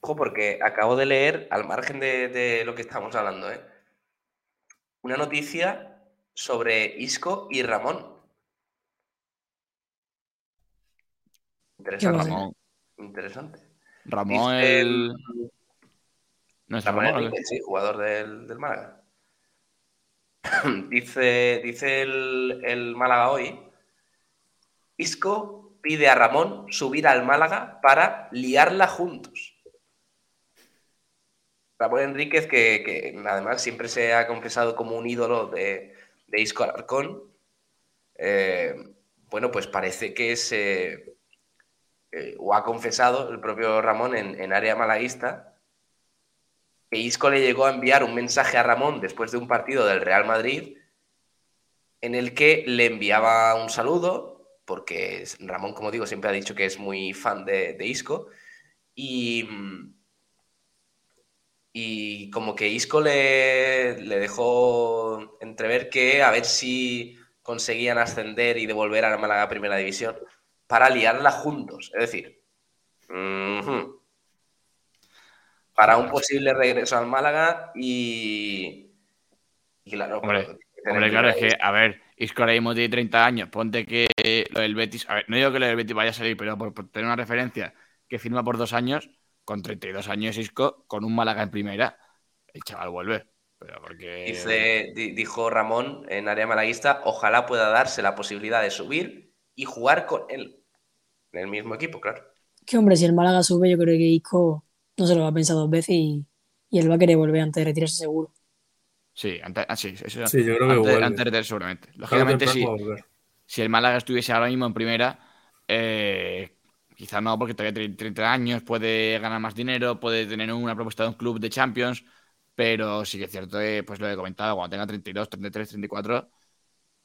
[SPEAKER 2] Ojo, porque acabo de leer, al margen de, de lo que estamos hablando, ¿eh? una noticia sobre Isco y Ramón. Interesante. Ramón. Interesante.
[SPEAKER 4] Ramón, el.
[SPEAKER 2] No es Ramón, sí, jugador del, del Málaga. dice dice el, el Málaga hoy. Isco pide a Ramón subir al Málaga para liarla juntos. Ramón Enríquez, que, que, además siempre se ha confesado como un ídolo de, de Isco Alarcón, eh, bueno, pues parece que se, eh, o ha confesado el propio Ramón en, área malaguista, que Isco le llegó a enviar un mensaje a Ramón después de un partido del Real Madrid en el que le enviaba un saludo, porque Ramón, como digo, siempre ha dicho que es muy fan de, Isco, y, y como que Isco le, le dejó entrever que a ver si conseguían ascender y devolver a la Málaga Primera División para liarla juntos. Es decir, para un posible regreso al Málaga y,
[SPEAKER 4] claro, hombre, claro, es que, a ver, Isco ahora mismo tiene 30 años, ponte que lo del Betis, a ver, no digo que lo del Betis vaya a salir, pero por, tener una referencia que firma por dos años, con 32 años Isco, con un Málaga en primera, el chaval vuelve. Pero porque...
[SPEAKER 2] Dice, dijo Ramón en área malaguista, ojalá pueda darse la posibilidad de subir y jugar con él en el mismo equipo, claro.
[SPEAKER 6] Que hombre, si el Málaga sube, yo creo que Isco no se lo va a pensar dos veces y, él va a querer volver antes de retirarse seguro.
[SPEAKER 4] Sí, antes, ah, sí,
[SPEAKER 3] eso, sí, yo creo que
[SPEAKER 4] antes, de seguramente. Lógicamente, si, si el Málaga estuviese ahora mismo en primera, eh, quizás no, porque todavía tiene 30 años, puede ganar más dinero, puede tener una propuesta de un club de Champions, pero sí que es cierto, eh, pues lo he comentado, cuando tenga 32, 33, 34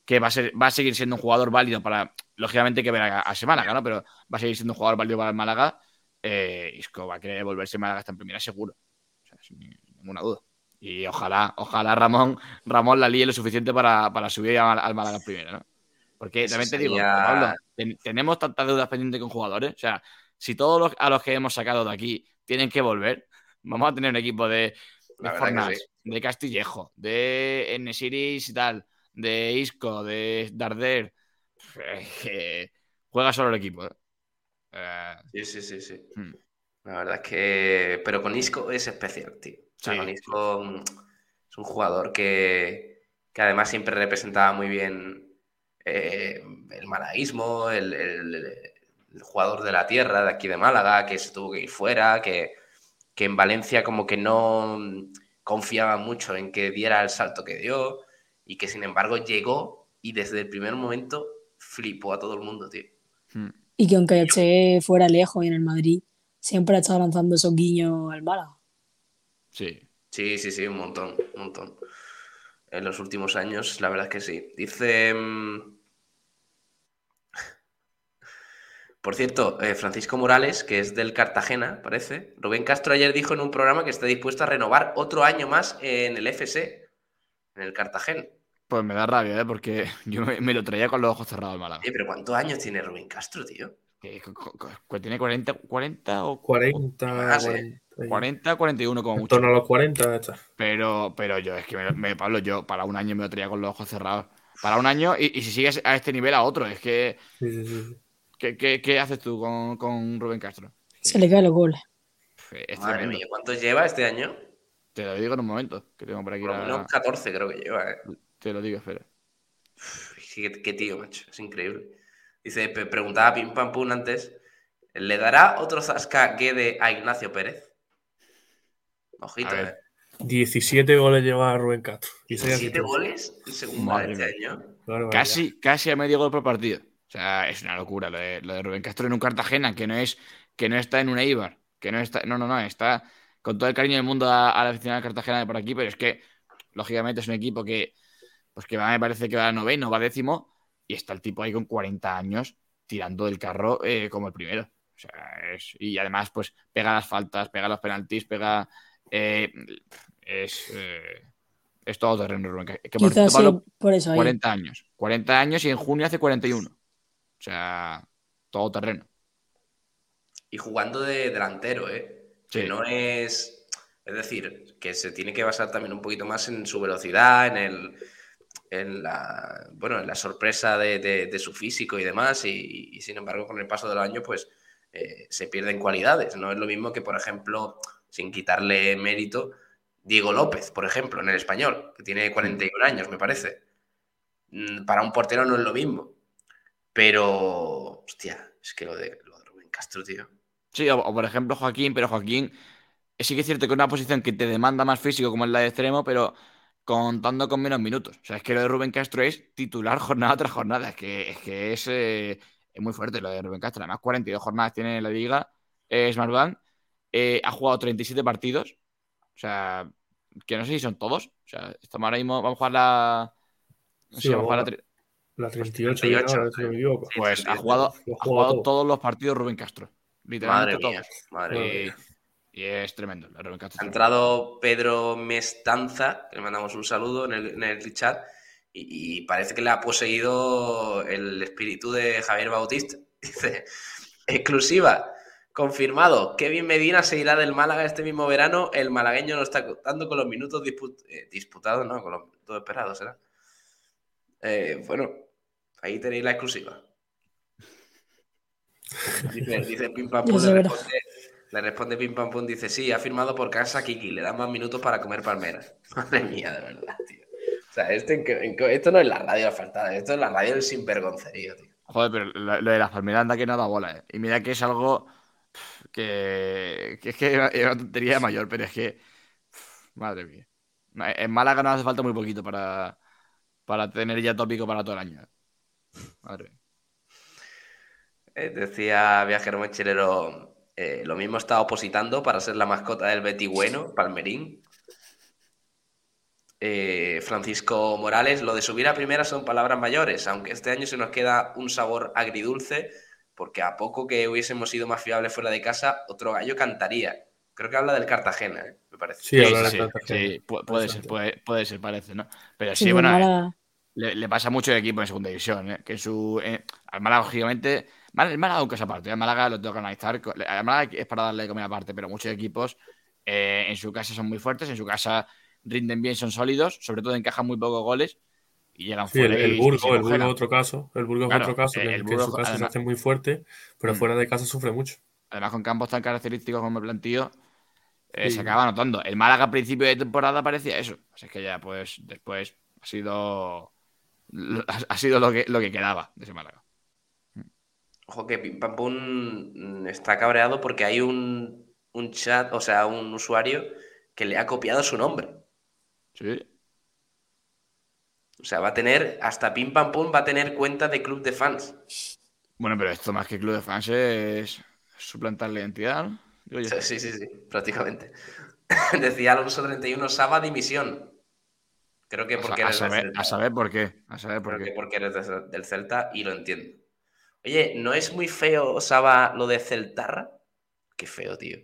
[SPEAKER 4] que va a, ser, va a seguir siendo un jugador válido para, lógicamente que ver a, ese Málaga, ¿no? Pero va a seguir siendo un jugador válido para el Málaga. Eh, Isco va a querer volverse Málaga hasta en primera, seguro. O sea, sin ninguna duda. Y ojalá, ojalá Ramón, Ramón la líe lo suficiente para, subir al, Málaga en primera, ¿no? Porque también te digo, Pablo, tenemos tantas deudas pendientes con jugadores. O sea, si todos los, a los que hemos sacado de aquí tienen que volver, vamos a tener un equipo de, de de Castillejo, de N-Series y tal de Isco, de Darder, juega solo el equipo. ¿eh?
[SPEAKER 2] Eh, sí, sí, sí, sí. Hmm. La verdad es que. Pero con Isco es especial, tío. O sea, con Isco mm, es un jugador que, que además siempre representaba muy bien eh, el malaguismo, el, jugador de la tierra de aquí de Málaga, que se tuvo que ir fuera, que, que en Valencia como que no confiaba mucho en que diera el salto que dio y que sin embargo llegó y desde el primer momento flipó a todo el mundo, tío.
[SPEAKER 6] Hmm. Y que aunque esté fuera lejos y en el Madrid, siempre ha estado lanzando esos guiños al Málaga.
[SPEAKER 2] Sí. Sí, sí, sí, un montón, un montón. En los últimos años, la verdad es que sí. Dice... Mm, por cierto, eh, Francisco Morales, que es del Cartagena, parece. Rubén Castro ayer dijo en un programa que está dispuesto a renovar otro año más en el FC, en el Cartagena.
[SPEAKER 4] Pues me da rabia, ¿eh? porque yo me, lo traía con los ojos cerrados el Málaga.
[SPEAKER 2] Sí, pero ¿cuántos años tiene Rubén Castro, tío?
[SPEAKER 4] ¿Tiene 40, 40 o
[SPEAKER 3] 40?
[SPEAKER 4] 40, 41 como mucho. En
[SPEAKER 3] torno a los 40
[SPEAKER 4] Pero, pero yo, es que, me, Pablo, yo para un año me lo traía con los ojos cerrados. Para un año, y, si sigues a este nivel, a otro. Es que. ¿qué, haces tú con, Rubén Castro?
[SPEAKER 6] Se le caen los goles.
[SPEAKER 2] Madre mía, ¿cuántos lleva este año?
[SPEAKER 4] Te lo digo en un momento, que tengo por aquí. Por
[SPEAKER 2] lo 14 creo que lleva, ¿eh?
[SPEAKER 4] Te lo digo, espera.
[SPEAKER 2] Qué, qué tío, macho. Es increíble. Dice, preguntaba Pim Pam Pum antes, ¿le dará otro Zasca Guede a Ignacio Pérez? Ojito, eh.
[SPEAKER 3] 17 goles lleva Rubén Castro.
[SPEAKER 2] ¿17 goles? Segundo este año.
[SPEAKER 4] casi, casi a medio gol por partido. O sea, es una locura lo de, Rubén Castro en un Cartagena, que no es que no está en un Eibar, que no está, no, no, no, está con todo el cariño del mundo a, la aficionada Cartagena de por aquí, pero es que, lógicamente, es un equipo que, pues que va, me parece que va a noveno, va a décimo, y está el tipo ahí con 40 años tirando del carro eh, como el primero. O sea, y además, pues pega las faltas, pega los penaltis, pega. Eh, es, eh, es todo terreno, Que
[SPEAKER 6] por, eso
[SPEAKER 4] 40 años. 40 años y en junio hace 41. O sea, todo terreno.
[SPEAKER 2] Y jugando de delantero, ¿eh? Que no es. Es decir, que se tiene que basar también un poquito más en su velocidad, en el en la, bueno, en la sorpresa de, su físico y demás, y, sin embargo con el paso del año pues eh, se pierden cualidades. No es lo mismo que, por ejemplo, sin quitarle mérito, Diego López, por ejemplo, en el español, que tiene 41 años, me parece. Mm, para un portero no es lo mismo. Pero, hostia, es que lo de, lo de Rubén Castro, tío.
[SPEAKER 4] Sí, o, por ejemplo Joaquín, pero Joaquín sí que es cierto que es una posición que te demanda más físico como es la de extremo, pero contando con menos minutos. O sea, es que lo de Rubén Castro es titular jornada tras jornada. Es que es, que es, eh, muy fuerte lo de Rubén Castro. Además, 42 jornadas tiene en la liga eh, Smartbank. Eh, ha jugado 37 partidos. O sea, que no sé si son todos. O sea, estamos ahora mismo, vamos a jugar la...
[SPEAKER 3] No sé, vamos a jugar la, 38,
[SPEAKER 4] Pues ha jugado, ha jugado todos los partidos Rubén Castro. Literalmente todos.
[SPEAKER 2] madre mía.
[SPEAKER 4] Y es tremendo.
[SPEAKER 2] ha entrado Pedro Mestanza, que le mandamos un saludo en el, chat, y, parece que le ha poseído el espíritu de Javier Bautista. Dice, exclusiva, confirmado, Kevin Medina se irá del Málaga este mismo verano, el malagueño no está contando con los minutos eh, disputados, no, con los minutos esperados, ¿será? Eh, bueno, ahí tenéis la exclusiva. Dice, dice Pim Pam le responde Pim Pam Pum, dice, sí, ha firmado por casa Kiki, le dan más minutos para comer palmeras. Madre mía, de verdad, tío. O sea, esto, no es la radio faltada, esto es la radio del sinvergoncerío, tío.
[SPEAKER 4] Joder, pero lo, de las palmeras anda que no da bola, ¿eh? Y mira que es algo que, que es que es una tontería mayor, pero es que, madre mía. En Málaga no hace falta muy poquito para, para tener ya tópico para todo el año. ¿eh? Madre mía.
[SPEAKER 2] Eh, decía Viajero Mochilero eh, lo mismo está opositando para ser la mascota del Betty Bueno, Palmerín. Eh, Francisco Morales, lo de subir a primera son palabras mayores, aunque este año se nos queda un sabor agridulce, porque a poco que hubiésemos sido más fiables fuera de casa, otro gallo cantaría. Creo que habla del Cartagena, ¿eh? me parece.
[SPEAKER 4] Sí, sí, puede, ser, puede, ser, parece, ¿no? Pero sí, bueno, le, pasa mucho el equipo en segunda división, que su. al Málaga, lógicamente el Málaga, aunque es aparte, el Málaga lo tengo que analizar. El Málaga es para darle comida aparte, pero muchos equipos eh, en su casa son muy fuertes, en su casa rinden bien, son sólidos, sobre todo encajan muy pocos goles y llegan
[SPEAKER 3] fuera. El, Burgo, el Burgo otro caso. El Burgo es otro caso, que, en su casa se hace muy fuerte, pero mm. fuera de casa sufre mucho.
[SPEAKER 4] Además, con campos tan característicos como el plantío, eh, se acaba notando. El Málaga a principio de temporada parecía eso. Así que ya, pues, después Ha sido, ha sido lo, que, lo que quedaba de ese Málaga.
[SPEAKER 2] Ojo que Pim Pam Pum está cabreado porque hay un, un chat, o sea, un usuario que le ha copiado su nombre.
[SPEAKER 4] Sí.
[SPEAKER 2] O sea, va a tener, hasta Pim Pam Pum va a tener cuenta de club de fans.
[SPEAKER 4] Bueno, pero esto más que club de fans es suplantar la identidad, ¿no? Digo yo.
[SPEAKER 2] Sí, sí, sí, prácticamente. Decía Alonso 31, Saba dimisión. Creo que porque
[SPEAKER 4] a
[SPEAKER 2] eres del
[SPEAKER 4] saber,
[SPEAKER 2] Celta.
[SPEAKER 4] a saber por qué. A saber por
[SPEAKER 2] Creo que
[SPEAKER 4] qué.
[SPEAKER 2] porque eres de- del Celta y lo entiendo. Oye, ¿no es muy feo, Saba, lo de Celtarra? Qué feo, tío.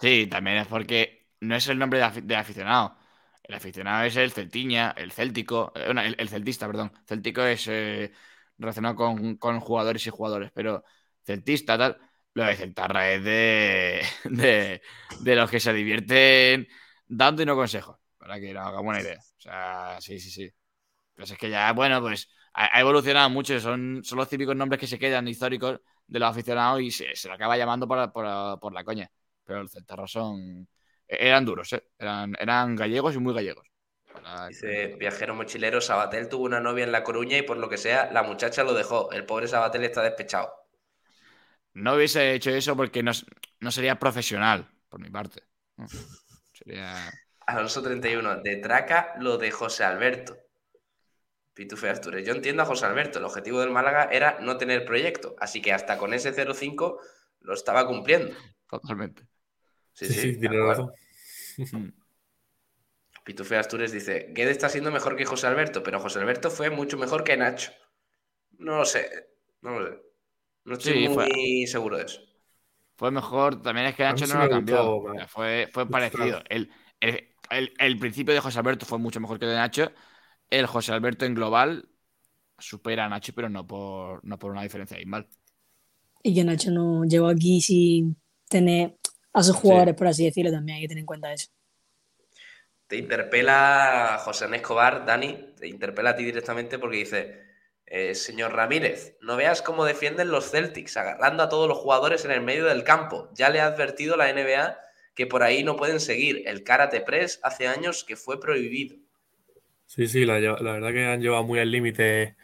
[SPEAKER 4] Sí, también es porque no es el nombre de, afi- de aficionado. El aficionado es el celtiña, el céltico, eh, el, el celtista, perdón. Céltico es eh, relacionado con, jugadores y jugadores, pero celtista, tal. Lo de Celtarra es de, de, de los que se divierten dando y no consejos, para que nos hagamos una idea. O sea, sí, sí, sí. Pues es que ya, bueno, pues ha, ha evolucionado mucho. Son, son los típicos nombres que se quedan históricos de los aficionados y se, se le acaba llamando por, por- por la coña. Pero los celtarros son. Eran duros, ¿eh? Eran, eran gallegos y muy gallegos. Para-
[SPEAKER 2] Dice viajero mochilero, Sabatel tuvo una novia en La Coruña y por lo que sea, la muchacha lo dejó. El pobre Sabatel está despechado.
[SPEAKER 4] No hubiese hecho eso porque no, sería profesional, por mi parte. ¿no? Sería.
[SPEAKER 2] Alonso 31, de Traca lo de José Alberto. Pitufe Astures. Yo entiendo a José Alberto. El objetivo del Málaga era no tener proyecto. Así que hasta con ese 0-5 lo estaba cumpliendo.
[SPEAKER 4] Totalmente.
[SPEAKER 2] Sí,
[SPEAKER 3] Sí,
[SPEAKER 2] sí,
[SPEAKER 3] sí,
[SPEAKER 2] de
[SPEAKER 3] tiene
[SPEAKER 2] acuerdo.
[SPEAKER 3] razón.
[SPEAKER 4] Mm.
[SPEAKER 2] Pitufe Astures dice: Guede está siendo mejor que José Alberto, pero José Alberto fue mucho mejor que Nacho. No lo sé. No lo sé. No estoy
[SPEAKER 4] Sí, fue-
[SPEAKER 2] muy seguro de eso.
[SPEAKER 4] Fue mejor. También es que Nacho no lo cambió.
[SPEAKER 3] gustó.
[SPEAKER 4] Fue, fue parecido. El, el, el- el principio de José Alberto fue mucho mejor que el de Nacho. El José Alberto en global supera a Nacho, pero no por, no por una diferencia abismal.
[SPEAKER 6] Y que Nacho no llegó aquí sin tener a sus jugadores, por así decirlo, también hay que tener en cuenta eso.
[SPEAKER 2] Te interpela José Escobar, Dani, te interpela a ti directamente porque dice, eh, señor Ramírez, no veas cómo defienden los Celtics, agarrando a todos los jugadores en el medio del campo. Ya le ha advertido la NBA que por ahí no pueden seguir. El karate press hace años que fue prohibido.
[SPEAKER 3] Sí, sí, la, verdad que han llevado muy al límite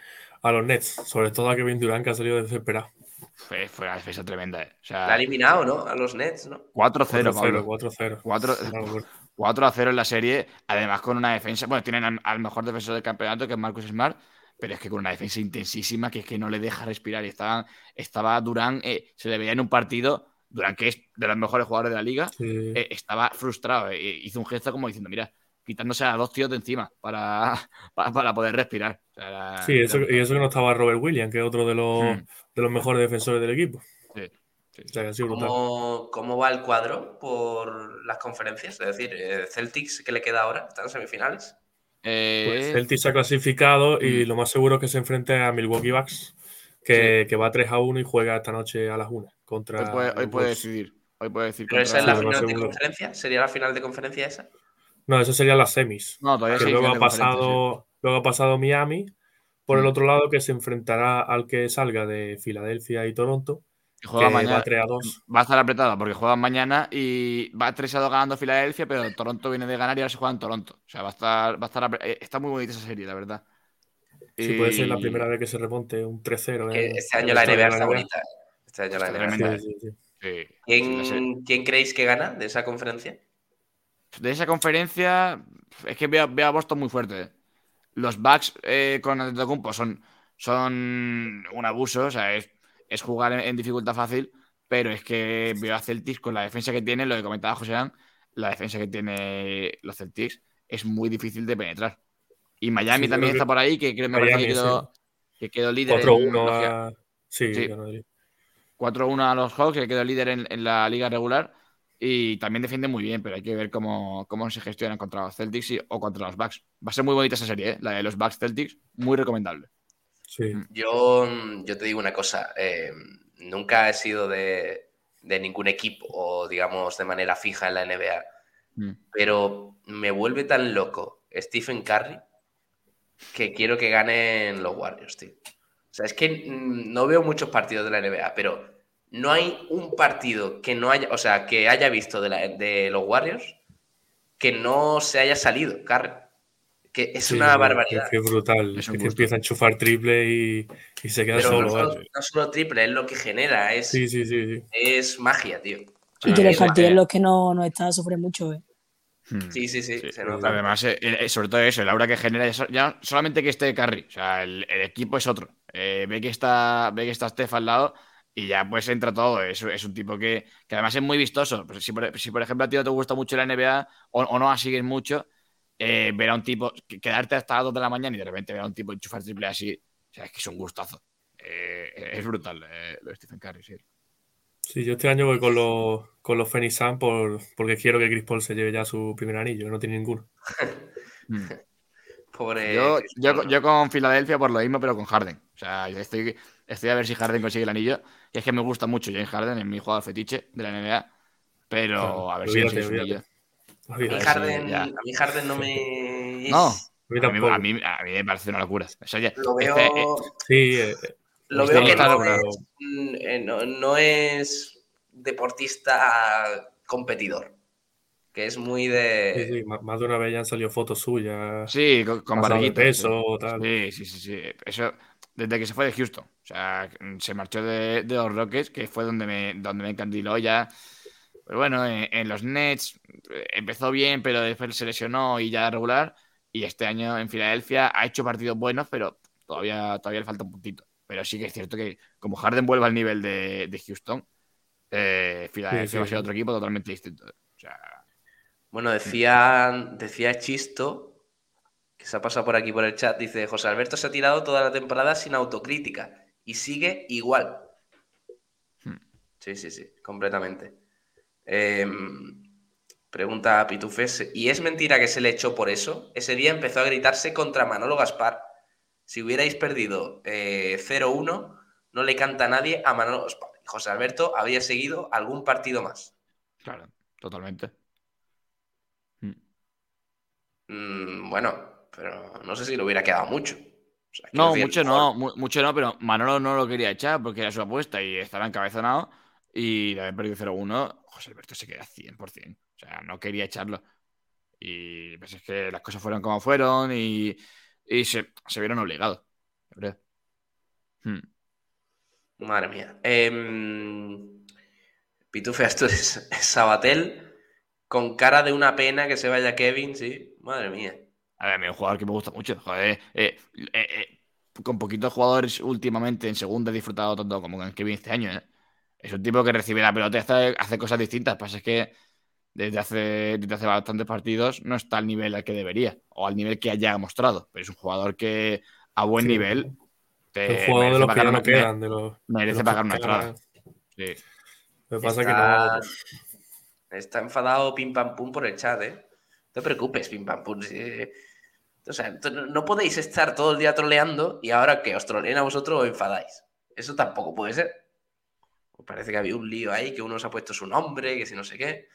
[SPEAKER 3] a los Nets, sobre todo a Kevin Durant, que ha salido desesperado.
[SPEAKER 4] Fue, fue una defensa tremenda. eh. O
[SPEAKER 2] La ha eliminado, ¿no? A los Nets, ¿no?
[SPEAKER 4] 4-0,
[SPEAKER 3] 4-0,
[SPEAKER 4] Pablo.
[SPEAKER 3] 4-0.
[SPEAKER 4] Cuatro-
[SPEAKER 3] Una locura.
[SPEAKER 4] 4 a 0 en la serie, además con una defensa. Bueno, tienen al, al mejor defensor del campeonato, que es Marcus Smart, pero es que con una defensa intensísima que es que no le deja respirar. Y estaba, estaba Durán, eh, se le veía en un partido, Durán, que es de los mejores jugadores de la liga,
[SPEAKER 3] Sí.
[SPEAKER 4] eh, estaba frustrado. eh, hizo un gesto como diciendo, mira, quitándose a dos tíos de encima para, para, para poder respirar. O sea, era-
[SPEAKER 3] Sí, eso,
[SPEAKER 4] era-
[SPEAKER 3] y eso que no estaba Robert Williams, que es otro de los,
[SPEAKER 4] Hmm.
[SPEAKER 3] de los mejores defensores del equipo.
[SPEAKER 4] Sí, sí.
[SPEAKER 3] O sea, que.
[SPEAKER 2] ¿Cómo, cómo va el cuadro por las conferencias? Es decir, eh, Celtics, ¿qué le queda ahora? ¿Están en semifinales?
[SPEAKER 4] Eh,
[SPEAKER 3] Pues Celtic se ha clasificado y
[SPEAKER 4] Mm.
[SPEAKER 3] lo más seguro es que se enfrente a Milwaukee Bucks, que, que va 3 a 1 y juega esta noche a las 1 contra
[SPEAKER 4] hoy puede, hoy puede decidir. Hoy puede decir
[SPEAKER 2] ¿Pero esa es la final de conferencia? ¿Sería la final de conferencia esa?
[SPEAKER 3] No, eso serían las semis.
[SPEAKER 4] No, todavía
[SPEAKER 3] que luego ha
[SPEAKER 4] sí.
[SPEAKER 3] pasado, luego ha pasado Miami por el
[SPEAKER 4] Mm.
[SPEAKER 3] otro lado que se enfrentará al que salga de Filadelfia y Toronto,
[SPEAKER 4] Que
[SPEAKER 3] que
[SPEAKER 4] juega mañana.
[SPEAKER 3] va 3 a 2.
[SPEAKER 4] Va a estar apretado porque juegan mañana y va 3 a 2 ganando Filadelfia, pero Toronto viene de ganar y ahora se juega en Toronto. O sea, va a estar, va a estar eh, está muy bonita esa serie, la verdad.
[SPEAKER 3] Sí, puede ser la
[SPEAKER 4] Y-
[SPEAKER 3] primera vez que se remonte un 3-0.
[SPEAKER 2] Que
[SPEAKER 3] en-
[SPEAKER 2] este año la NBA está bonita. Este año la NBA.
[SPEAKER 3] Sí, sí, sí.
[SPEAKER 2] ¿Quién, quién creéis que gana de esa conferencia?
[SPEAKER 4] De esa conferencia, es que veo, veo a Boston muy fuerte. Los Bucks eh, con Antetokounmpo son, son un abuso, o sea, es, es jugar en, en dificultad fácil, pero es que veo a Celtics con la defensa que tiene, lo que comentaba José An, la defensa que tiene los Celtics es muy difícil de penetrar. Y Miami
[SPEAKER 3] Sí,
[SPEAKER 4] también está por ahí, que creo, me parece que quedó, que quedó líder en
[SPEAKER 3] 4-1
[SPEAKER 4] la-
[SPEAKER 3] a... Sí,
[SPEAKER 4] Sí.
[SPEAKER 3] ganó el-
[SPEAKER 4] 4-1 a los Hawks, que quedó líder en, en la liga regular. Y también defiende muy bien, pero hay que ver cómo, cómo se gestionan contra los Celtics y- o contra los Bucks. Va a ser muy bonita esa serie, ¿eh? la de los Bucks Celtics, muy recomendable.
[SPEAKER 3] sí.
[SPEAKER 4] Mm.
[SPEAKER 2] Yo, yo te digo una cosa, eh, nunca he sido de, de ningún equipo o digamos de manera fija en la NBA,
[SPEAKER 4] Mm.
[SPEAKER 2] pero me vuelve tan loco Stephen Curry que quiero que ganen los Warriors, tío. O sea, es que mm, no veo muchos partidos de la NBA, pero no hay un partido que no haya, o sea, que haya visto de, la- de los Warriors que no se haya salido, Curry. Que es una barbaridad.
[SPEAKER 3] Es, brutal. Es, que empieza a enchufar triple y, se queda solo.
[SPEAKER 2] No, solo triple, es lo que genera. Es,
[SPEAKER 3] sí, sí, sí,
[SPEAKER 2] es magia, tío.
[SPEAKER 6] Y que le falten los que no, no está sufre mucho, ¿eh?
[SPEAKER 2] Hmm. Sí, sí, sí,
[SPEAKER 4] Además, eh, eh, sobre todo eso, el aura que genera, ya solamente que esté Carry, o sea, el, equipo es otro. Eh, ve, que está, ve que está Steph al lado y ya pues entra todo. Es, es un tipo que, que, además es muy vistoso. Pues si, por, si, por, ejemplo a ti no te gusta mucho la NBA o, no la sigues mucho, ver a un tipo, quedarte hasta las 2 de la mañana y de repente ver a un tipo enchufar triple así, o sea, es que es un gustazo. es brutal lo de Stephen Curry, sí.
[SPEAKER 3] Sí, yo este año voy con los, con los Phoenix Sun por, porque quiero que Chris Paul se lleve ya su primer anillo, no tiene ninguno.
[SPEAKER 4] Hmm. Pobre yo, yo, con Filadelfia por lo mismo, pero con Harden. O sea, estoy, estoy a ver si Harden consigue el anillo. Y es que me gusta mucho James Harden, en mi jugador fetiche de la NBA. Pero a ver si consigue su anillo.
[SPEAKER 2] A mí, Harden, a mí Harden no me.
[SPEAKER 4] No, a mí, a mí, me parece una locura.
[SPEAKER 2] lo veo...
[SPEAKER 3] Eh, sí, eh,
[SPEAKER 2] lo veo que no es, mm, eh, no, es, deportista competidor. Que es muy de.
[SPEAKER 3] Sí, sí, más de una vez ya han salido fotos suyas.
[SPEAKER 4] Sí, con, con
[SPEAKER 3] peso, tal.
[SPEAKER 4] Sí, sí, sí, sí. Eso desde que se fue de Houston. O sea, se marchó de, los Rockets, que fue donde me, donde me encandiló ya. Pero bueno, en, los Nets eh, empezó bien, pero después se lesionó y ya regular. Y este año en Filadelfia ha hecho partidos buenos, pero todavía, todavía le falta un puntito. Pero sí que es cierto que como Harden vuelva al nivel de, Houston, eh, Philadelphia va a ser otro equipo totalmente distinto.
[SPEAKER 2] bueno, decía, decía Chisto, que se ha pasado por aquí por el chat, dice, José Alberto se ha tirado toda la temporada sin autocrítica y sigue igual. Hmm. Sí, sí, sí, completamente. Em, pregunta a Pitufes, ¿y es mentira que se le echó por eso? Ese día empezó a gritarse contra Manolo Gaspar si hubierais perdido 0-1, eh, no le canta a nadie a Manolo José Alberto habría seguido algún partido más.
[SPEAKER 4] Claro, totalmente.
[SPEAKER 2] Mm. Mm, bueno, pero no sé si le hubiera quedado mucho.
[SPEAKER 4] no, mucho no, mucho no, pero Manolo no lo quería echar porque era su apuesta y estaba encabezonado. Y de haber perdido 0-1, José Alberto se queda 100%. O sea, no quería echarlo. Y pues es que las cosas fueron como fueron y y se, vieron obligados.
[SPEAKER 2] Hmm. Madre mía. Eh, Pitufe es Sabatel con cara de una pena que se vaya Kevin, sí. Madre mía.
[SPEAKER 4] A ver, a mí es un jugador que me gusta mucho. Joder, eh, eh, eh, con poquitos jugadores últimamente en segunda he disfrutado tanto como con Kevin este año. Es un tipo que recibe la pelota y hace, hace cosas distintas. Pasa es que desde hace, desde hace bastantes partidos no está al nivel al que debería o al nivel que haya mostrado. Pero es un jugador que a buen nivel
[SPEAKER 3] te jugador de los que no quedan, de los,
[SPEAKER 4] merece pagar una entrada. Sí.
[SPEAKER 3] Lo que pasa está, que
[SPEAKER 2] no. Está enfadado Pim Pam Pum por el chat, ¿eh? No te preocupes, Pim Pam Pum. O sea, no podéis estar todo el día troleando y ahora que os troleen a vosotros os enfadáis. Eso tampoco puede ser. parece que había un lío ahí, que uno se ha puesto su nombre, que si no sé qué.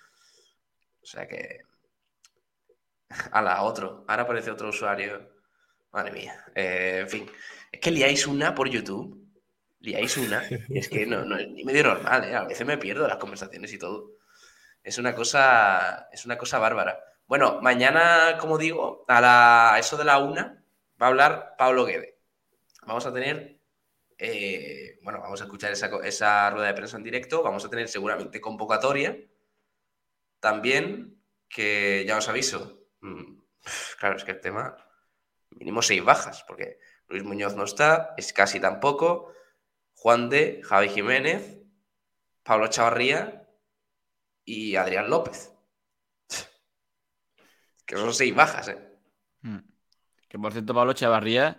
[SPEAKER 2] O sea que. A la otro. Ahora aparece otro usuario. Madre mía. Eh, en fin. Es que liáis una por YouTube. Liáis una. Y es que no, no es ni medio normal, ¿eh? A veces me pierdo las conversaciones y todo. Es una cosa. Es una cosa bárbara. Bueno, mañana, como digo, a la, eso de la una, va a hablar Pablo Guede. Vamos a tener. Eh, bueno, vamos a escuchar esa, esa rueda de prensa en directo. Vamos a tener seguramente convocatoria también que ya os aviso, mm, claro, es que el tema, mínimo seis bajas, porque Luis Muñoz no está, es casi tampoco, Juan de, Javi Jiménez, Pablo Chavarría y Adrián López. Que son seis bajas, ¿eh?
[SPEAKER 4] Mm. Que por cierto, Pablo Chavarría,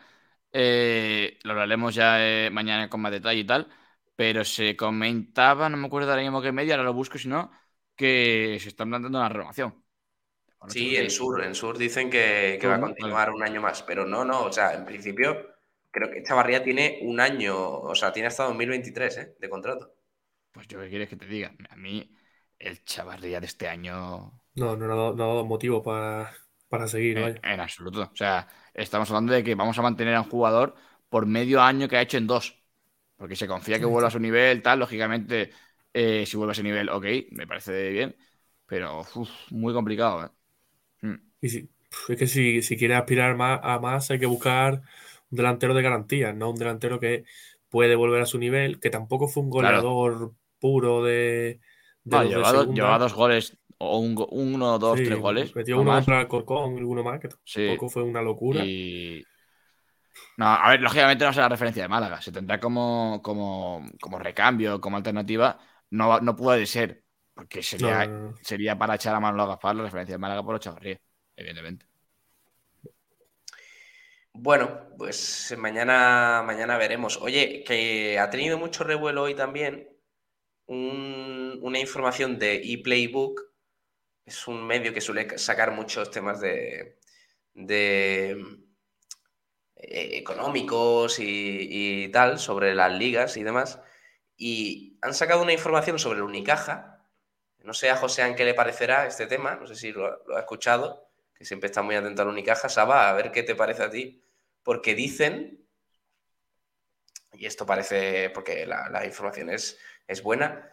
[SPEAKER 4] eh, lo hablaremos ya eh, mañana con más detalle y tal, pero se comentaba, no me acuerdo ahora mismo qué media, ahora lo busco si no, que se están planteando una renovación.
[SPEAKER 2] sí, en Sur, en Sur dicen que, va a continuar un año más, pero no, no, o sea, en principio creo que Chavarría tiene un año, o sea, tiene hasta 2023 ¿eh? de contrato.
[SPEAKER 4] Pues yo qué quieres que te diga, a mí el Chavarría de este año...
[SPEAKER 3] No, no, ha dado motivo para, seguir.
[SPEAKER 4] En, en, absoluto, o sea, estamos hablando de que vamos a mantener a un jugador por medio año que ha hecho en dos, porque se confía que vuelva a su nivel, tal, lógicamente eh, si vuelve a ese nivel, ok, me parece bien, pero muy complicado. ¿eh?
[SPEAKER 3] Mm. Y, Es que si, si quieres aspirar más, a más, hay que buscar un delantero de garantías, no un delantero que puede volver a su nivel, que tampoco fue un goleador puro de.
[SPEAKER 4] de lleva, dos goles, o un, uno, dos, tres goles.
[SPEAKER 3] Metió uno contra el Corcón y uno más, que tampoco fue una locura.
[SPEAKER 4] No, a ver, lógicamente no será referencia de Málaga. Se tendrá como, como, como recambio, como alternativa. No, no puede ser, porque sería, sería para echar a mano a Gaspar la referencia de Málaga por Chavarría, evidentemente.
[SPEAKER 2] Bueno, pues mañana, mañana veremos. Oye, que ha tenido mucho revuelo hoy también una información de ePlaybook. Es un medio que suele sacar muchos temas de, eh, económicos y, tal sobre las ligas y demás. Y han sacado una información sobre el Unicaja. No sé a José qué le parecerá este tema, no sé si lo, ha escuchado, que siempre está muy atento al Unicaja. Saba, a ver qué te parece a ti porque dicen, y esto parece, porque la, información es, es buena,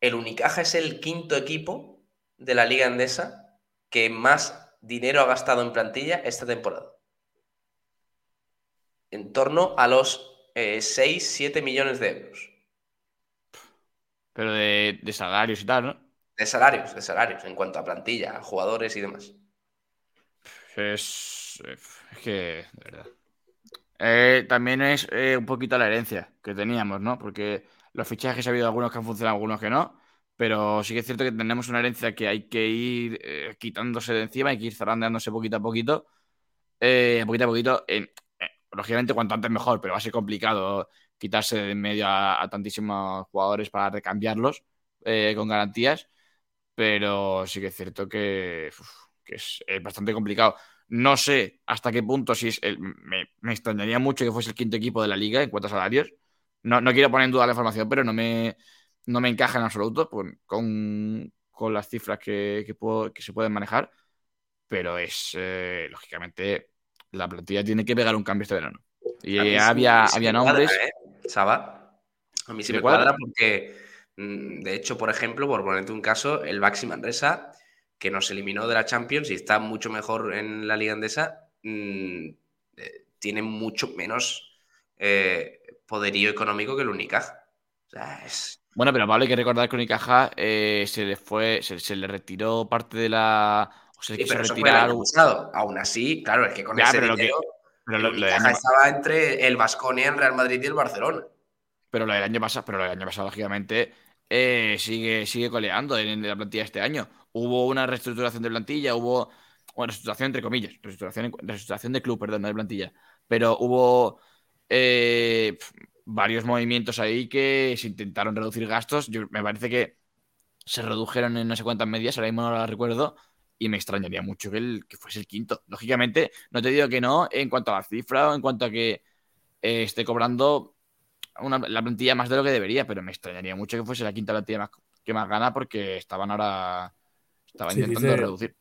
[SPEAKER 2] el Unicaja es el quinto equipo de la Liga Endesa que más dinero ha gastado en plantilla esta temporada. En torno a los 6-7 eh, millones de euros.
[SPEAKER 4] Pero de, de, salarios y tal, ¿no?
[SPEAKER 2] De salarios, de salarios, en cuanto a plantilla, jugadores y demás.
[SPEAKER 4] Es, es que, de verdad. Eh, también es eh, un poquito la herencia que teníamos, ¿no? Porque los fichajes ha habido algunos que han funcionado, algunos que no. Pero sí que es cierto que tenemos una herencia que hay que ir eh, quitándose de encima, hay que ir zarandeándose poquito a poquito. poquito a poquito. lógicamente, cuanto antes mejor, pero va a ser complicado quitarse de en medio a, tantísimos jugadores para recambiarlos con garantías. Pero sí que es cierto que, que es bastante complicado. No sé hasta qué punto si es el, me, extrañaría mucho que fuese el quinto equipo de la liga en cuanto a salarios. No, no quiero poner en duda la información, pero no me, no me encaja en absoluto con, las cifras que, que, se pueden manejar. Pero es, eh, lógicamente, la plantilla tiene que pegar un cambio este verano. Y había, había nombres.
[SPEAKER 2] ¿eh? Saba, a mí sí me, cuadra? porque, mm, de hecho, por ejemplo, por ponerte un caso, el Baxi Manresa que nos eliminó de la Champions y está mucho mejor en la Liga Andesa, mm, eh, tiene mucho menos eh, poderío económico que el Unicaja.
[SPEAKER 4] Bueno, pero vale hay que recordar que Unicaja eh, se le fue, se, le retiró parte de la.
[SPEAKER 2] O sea, sí, pero eso fue Aún así, claro, es que con ese dinero, pero Unicaja estaba entre el Vasconia, el Real Madrid y el Barcelona.
[SPEAKER 4] Pero lo del año pasado, pero lo del año pasado, lógicamente, sigue, sigue coleando en la plantilla este año hubo una reestructuración de plantilla, hubo, bueno, reestructuración entre comillas, reestructuración, de club, perdón, no de plantilla, pero hubo eh, varios movimientos ahí que se intentaron reducir gastos. me parece que se redujeron en no sé cuántas medias, ahora mismo no lo recuerdo, y me extrañaría mucho que, el, que fuese el quinto. Lógicamente, no te digo que no en cuanto a la cifra o en cuanto a que eh, esté cobrando la plantilla más de lo que debería, pero me extrañaría mucho que fuese la quinta plantilla que más gana porque estaban ahora estaba intentando reducir.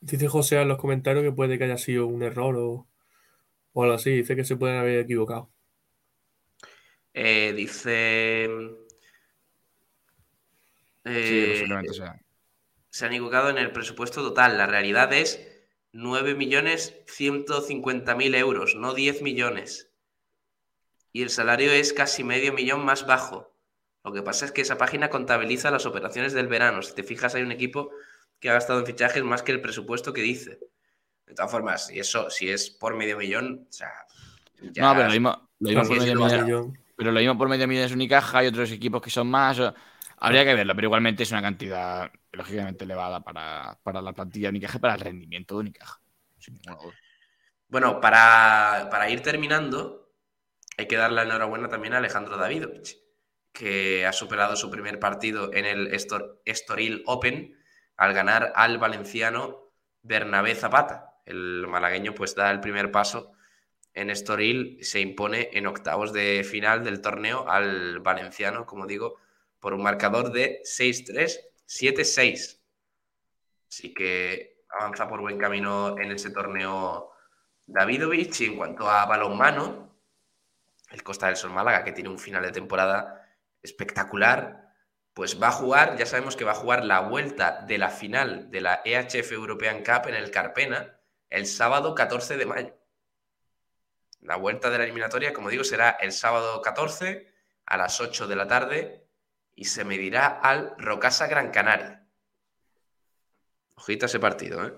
[SPEAKER 3] Dice José en los comentarios que puede que haya sido un error o, algo así. Dice que se pueden haber equivocado.
[SPEAKER 2] Eh, dice. Eh, se han equivocado en el presupuesto total. La realidad es 9.150.000 euros, no 10 millones. Y el salario es casi medio millón más bajo. Lo que pasa es que esa página contabiliza las operaciones del verano. Si te fijas, hay un equipo que ha gastado en fichajes más que el presupuesto que dice. De todas formas, y eso, si es por medio millón, o sea.
[SPEAKER 4] no, pero lo mismo, por medio millón. Pero lo mismo por medio millón es Unicaja, hay otros equipos que son más. Habría que verlo, pero igualmente es una cantidad lógicamente elevada para, la plantilla de Unicaja y para el rendimiento de Unicaja.
[SPEAKER 2] Bueno, para, para, ir terminando, hay que darle la enhorabuena también a Alejandro Davidovich, que ha superado su primer partido en el Estoril Open al ganar al valenciano Bernabé Zapata. El malagueño pues da el primer paso en Estoril, se impone en octavos de final del torneo al valenciano, como digo, por un marcador de 6-3, 7-6. Así que avanza por buen camino en ese torneo Davidovich. Y en cuanto a balonmano, el Costa del Sol Málaga, que tiene un final de temporada espectacular, pues va a jugar, ya sabemos que va a jugar la vuelta de la final de la EHF European Cup en el Carpena, el sábado 14 de mayo. La vuelta de la eliminatoria, como digo, será el sábado 14 a las 8 de la tarde y se medirá al Rocasa Gran Canaria. Ojito ese partido, ¿eh?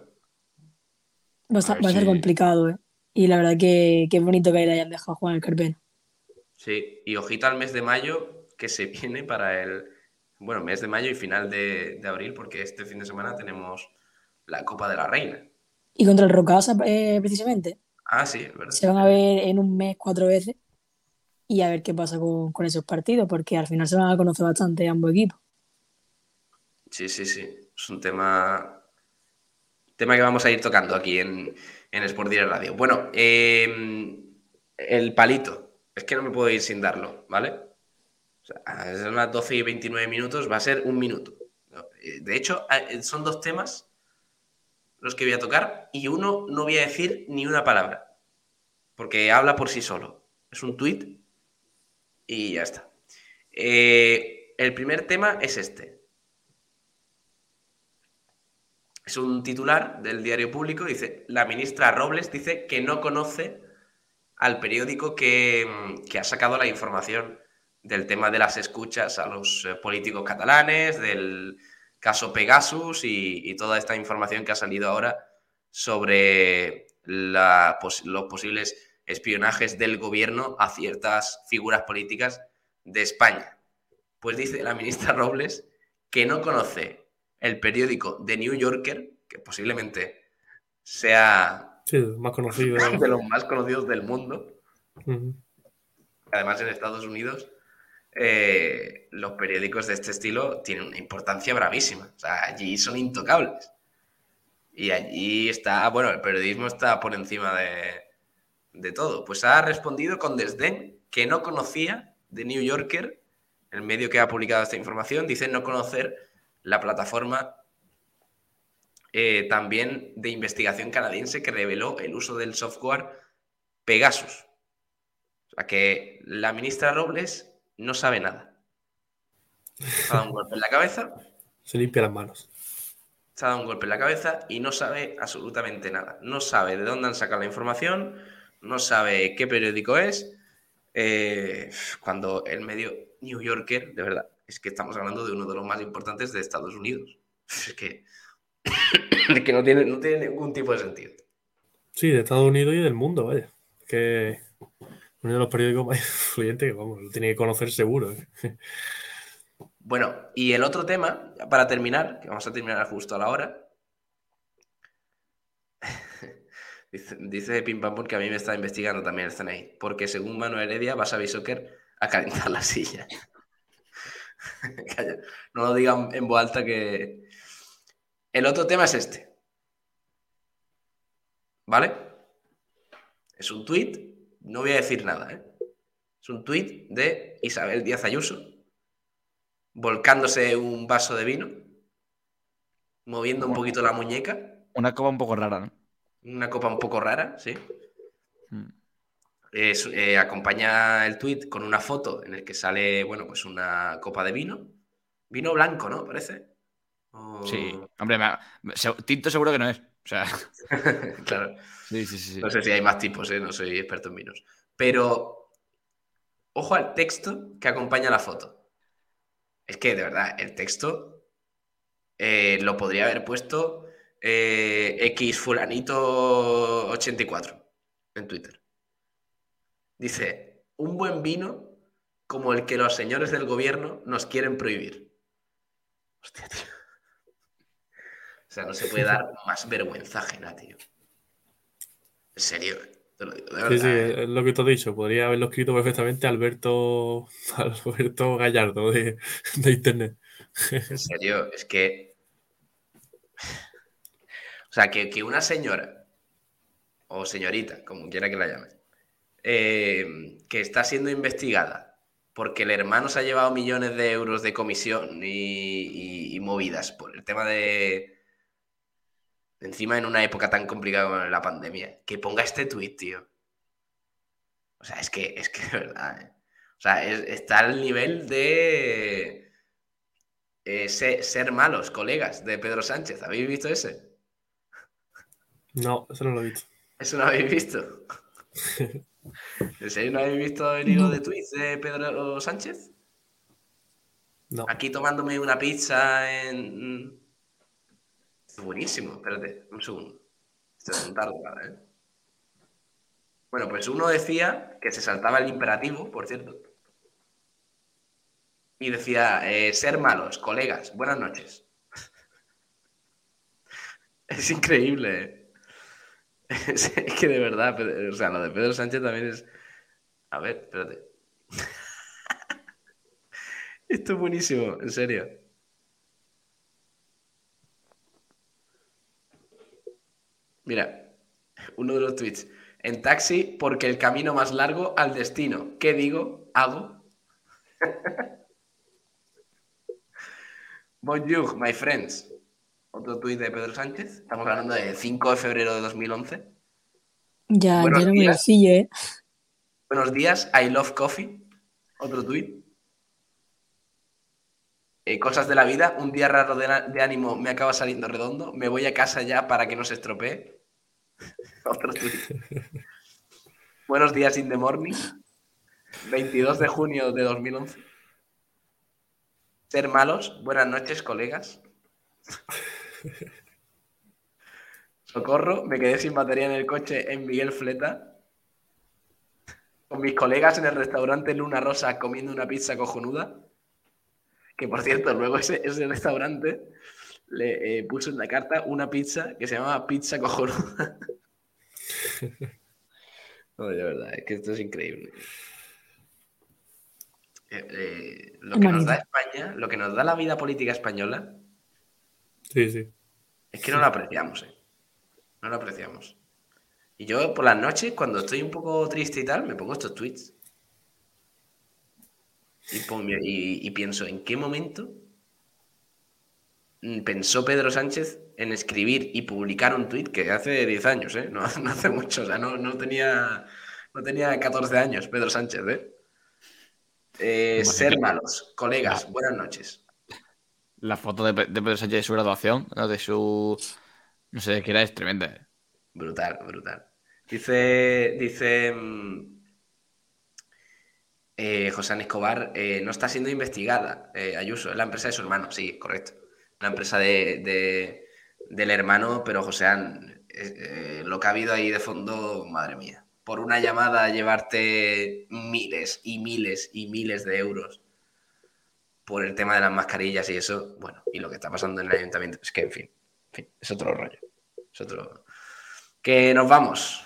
[SPEAKER 6] Va a, ser complicado, ¿eh? Y la verdad que, es bonito que le hayan dejado jugar el Carpena.
[SPEAKER 2] Sí, y ojito al mes de mayo que se viene para el, bueno, mes de mayo y final de, abril, porque este fin de semana tenemos la Copa de la Reina.
[SPEAKER 6] Y contra el Rocasa, eh, precisamente.
[SPEAKER 2] Ah, sí, es verdad.
[SPEAKER 6] Se van a ver en un mes cuatro veces y a ver qué pasa con, esos partidos, porque al final se van a conocer bastante ambos equipos.
[SPEAKER 2] Sí, sí, sí. Es un tema, tema que vamos a ir tocando aquí en, en Sport Direct Radio. Bueno, em, el palito. Es que no me puedo ir sin darlo, ¿vale? es unas 12 y 29 minutos, va a ser un minuto. De hecho, son dos temas los que voy a tocar y uno no voy a decir ni una palabra, porque habla por sí solo. Es un tweet y ya está. Eh, el primer tema es este. Es un titular del diario público, dice, la ministra Robles dice que no conoce al periódico que, que ha sacado la información del tema de las escuchas a los eh, políticos catalanes, del caso Pegasus y, toda esta información que ha salido ahora sobre los posibles espionajes del gobierno a ciertas figuras políticas de España. Pues dice la ministra Robles que no conoce el periódico The New Yorker, que posiblemente sea
[SPEAKER 3] más conocido.
[SPEAKER 2] de los más conocidos del mundo. Además, en Estados Unidos eh, los periódicos de este estilo tienen una importancia bravísima. O sea, allí son intocables. Y allí está, bueno, el periodismo está por encima de, de todo. Pues ha respondido con desdén que no conocía de New Yorker, el medio que ha publicado esta información, dice no conocer la plataforma eh, también de investigación canadiense que reveló el uso del software Pegasus. O sea que la ministra Robles no sabe nada. Se ha dado un golpe en la cabeza.
[SPEAKER 3] Se limpia las manos.
[SPEAKER 2] Se ha dado un golpe en la cabeza y no sabe absolutamente nada. No sabe de dónde han sacado la información, no sabe qué periódico es. Eh, cuando el medio New Yorker, de verdad, es que estamos hablando de uno de los más importantes de Estados Unidos. Es que, que no, tiene, no tiene ningún tipo de sentido.
[SPEAKER 3] Sí, de Estados Unidos y del mundo, vaya. Que uno de los periódicos más influyentes que vamos, lo tiene que conocer seguro. ¿eh?
[SPEAKER 2] Bueno, y el otro tema, para terminar, que vamos a terminar justo a la hora. dice, dice Pim Pam que a mí me está investigando también el CNI, porque según Manuel Heredia vas a Bishoker a calentar la silla. no lo digan en voz alta que. El otro tema es este. ¿Vale? Es un tweet no voy a decir nada, ¿eh? Es un tuit de Isabel Díaz Ayuso, volcándose un vaso de vino, moviendo un poquito la muñeca.
[SPEAKER 4] Una copa un poco rara, ¿no?
[SPEAKER 2] Una copa un poco rara, sí. Hmm. Eh, acompaña el tuit con una foto en el que sale, bueno, pues una copa de vino. Vino blanco, ¿no? Parece.
[SPEAKER 4] Sí, hombre, tinto seguro que no es. O sea.
[SPEAKER 2] claro. No sé si hay más tipos, ¿eh? no soy experto en vinos. Pero ojo al texto que acompaña la foto. Es que, de verdad, el texto eh, lo podría haber puesto eh, X fulanito 84 en Twitter. Dice, un buen vino como el que los señores del gobierno nos quieren prohibir. Hostia, tío. O sea, no se puede dar más vergüenza ajena, tío. En serio, te lo digo, de verdad. Sí, sí,
[SPEAKER 3] es lo que te he dicho. Podría haberlo escrito perfectamente Alberto, Alberto Gallardo de, Internet.
[SPEAKER 2] En serio, es que. O sea, que, una señora, o señorita, como quiera que la llame, eh, que está siendo investigada porque el hermano se ha llevado millones de euros de comisión y movidas por el tema de, encima en una época tan complicada como la pandemia, que ponga este tuit, tío. O sea, es que, es que de verdad, ¿eh? O sea, está al nivel de eh, ser, malos, colegas de Pedro Sánchez. ¿Habéis visto ese?
[SPEAKER 3] No, eso no lo he visto.
[SPEAKER 2] ¿Eso no lo habéis visto? ¿En serio no habéis visto el hilo de tweets de Pedro Sánchez?
[SPEAKER 3] No.
[SPEAKER 2] Aquí tomándome una pizza en. Buenísimo, espérate, un segundo. Esto es un. Bueno, pues uno decía que se saltaba el imperativo, por cierto. Y decía, eh, ser malos, colegas, buenas noches. es increíble, ¿eh? Es que de verdad, o sea, lo de Pedro Sánchez también es. A ver, espérate. Esto es buenísimo, en serio. Mira, uno de los tweets. En taxi porque el camino más largo al destino. ¿Qué digo? ¿Hago? Bonjour, my friends. Otro tuit de Pedro Sánchez. Estamos hablando de 5 de febrero de 2011.
[SPEAKER 6] Ya,
[SPEAKER 2] Buenos
[SPEAKER 6] ya no me
[SPEAKER 2] días.
[SPEAKER 6] decía, ¿eh?
[SPEAKER 2] Buenos días, I love coffee. Otro tuit. Eh, cosas de la vida. Un día raro de, de ánimo me acaba saliendo redondo. Me voy a casa ya para que no se estropee. Buenos días, in the morning. 22 de junio de 2011. Ser malos. Buenas noches, colegas. Socorro, me quedé sin batería en el coche en Miguel Fleta. Con mis colegas en el restaurante Luna Rosa comiendo una pizza cojonuda. Que por cierto, luego ese, ese restaurante le eh, puso en la carta una pizza que se llamaba Pizza Cojonuda. No, de verdad, es que esto es increíble. Eh, eh, lo que nos da. España, lo que nos da la vida política española,
[SPEAKER 3] Sí, sí.
[SPEAKER 2] es que no lo apreciamos, ¿eh? No lo apreciamos. Y yo por las noches, cuando estoy un poco triste y tal, me pongo estos tweets. Y, pon- y- y pienso, ¿en qué momento pensó Pedro Sánchez en escribir y publicar un tweet que hace 10 años, ¿eh? No, no hace mucho, o sea, no, no tenía, no tenía 14 años Pedro Sánchez, ¿eh? Eh, ser malos, colegas, buenas noches.
[SPEAKER 4] La foto de, Pe- de Pedro Sánchez de su graduación, ¿no? de su. No sé qué era, es tremenda.
[SPEAKER 2] Brutal, brutal. Dice, dice mm, eh, José Escobar, eh, no está siendo investigada, eh, Ayuso, es la empresa de su hermano, sí, correcto. La empresa de, de- del hermano, pero José eh, eh, lo que ha habido ahí de fondo, madre mía. Por una llamada llevarte miles y miles y miles de euros por el tema de las mascarillas y eso, bueno, y lo que está pasando en el ayuntamiento, es que, en fin, en fin, es otro rollo. Es otro. Que nos vamos.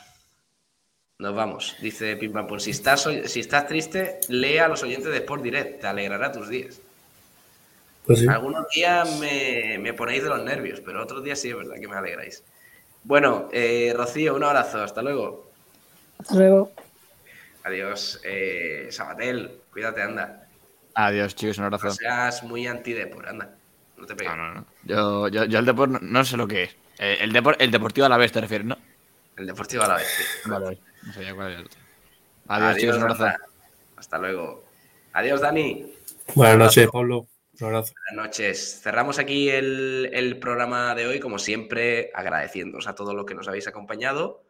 [SPEAKER 2] Nos vamos. Dice Pim Pam Pum. Si estás, si estás triste, lee a los oyentes de Sport Direct. Te alegrará tus días.
[SPEAKER 3] Pues sí.
[SPEAKER 2] Algunos días me, me ponéis de los nervios, pero otros días sí es verdad que me alegráis. Bueno, eh, Rocío, un abrazo. Hasta luego.
[SPEAKER 6] Hasta luego.
[SPEAKER 2] Adiós. Eh, Sabatel, cuídate, anda.
[SPEAKER 4] Adiós, chicos, un abrazo.
[SPEAKER 2] No seas muy antidepor, anda. No te pegues.
[SPEAKER 4] No, no, no. Yo, yo, yo el deporte no, no sé lo que es. Eh, el, depor, el deportivo a la vez te refieres, ¿no?
[SPEAKER 2] El Deportivo a la vez. sí.
[SPEAKER 4] Vale, no sabía cuál era el otro. Adiós, chicos, un abrazo.
[SPEAKER 2] Hasta luego. Adiós, Dani.
[SPEAKER 3] Buenas noches, Pablo. Un abrazo.
[SPEAKER 2] Buenas noches. Cerramos aquí el, el programa de hoy, como siempre, agradeciéndoos a todos los que nos habéis acompañado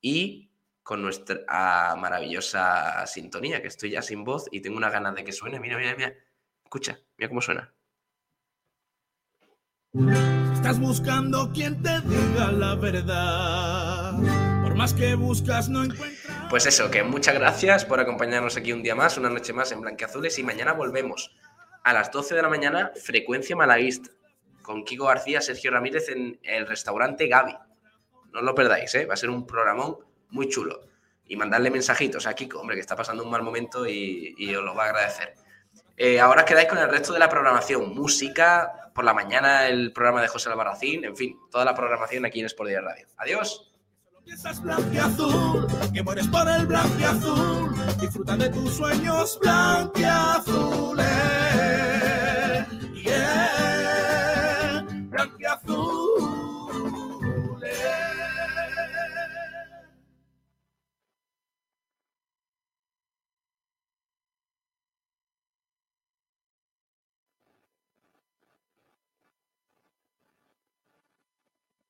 [SPEAKER 2] y con nuestra maravillosa sintonía, que estoy ya sin voz y tengo unas ganas de que suene. Mira, mira, mira. Escucha, mira cómo suena.
[SPEAKER 1] Estás buscando quien te diga la verdad. Por más que buscas, no encuentras.
[SPEAKER 2] Pues eso, que muchas gracias por acompañarnos aquí un día más, una noche más en Blanqueazules y mañana volvemos a las 12 de la mañana, frecuencia malaguista, con Kiko García, Sergio Ramírez en el restaurante Gaby. No os lo perdáis, ¿eh? va a ser un programón muy chulo. Y mandarle mensajitos a Kiko, hombre, que está pasando un mal momento y, os lo va a agradecer. Eh, ahora os quedáis con el resto de la programación, música, por la mañana el programa de José Albarracín, en fin, toda la programación aquí en Sport Radio. Adiós.
[SPEAKER 1] Piensas blanqueazul, que mueres por el blanqueazul. Disfruta de tus sueños.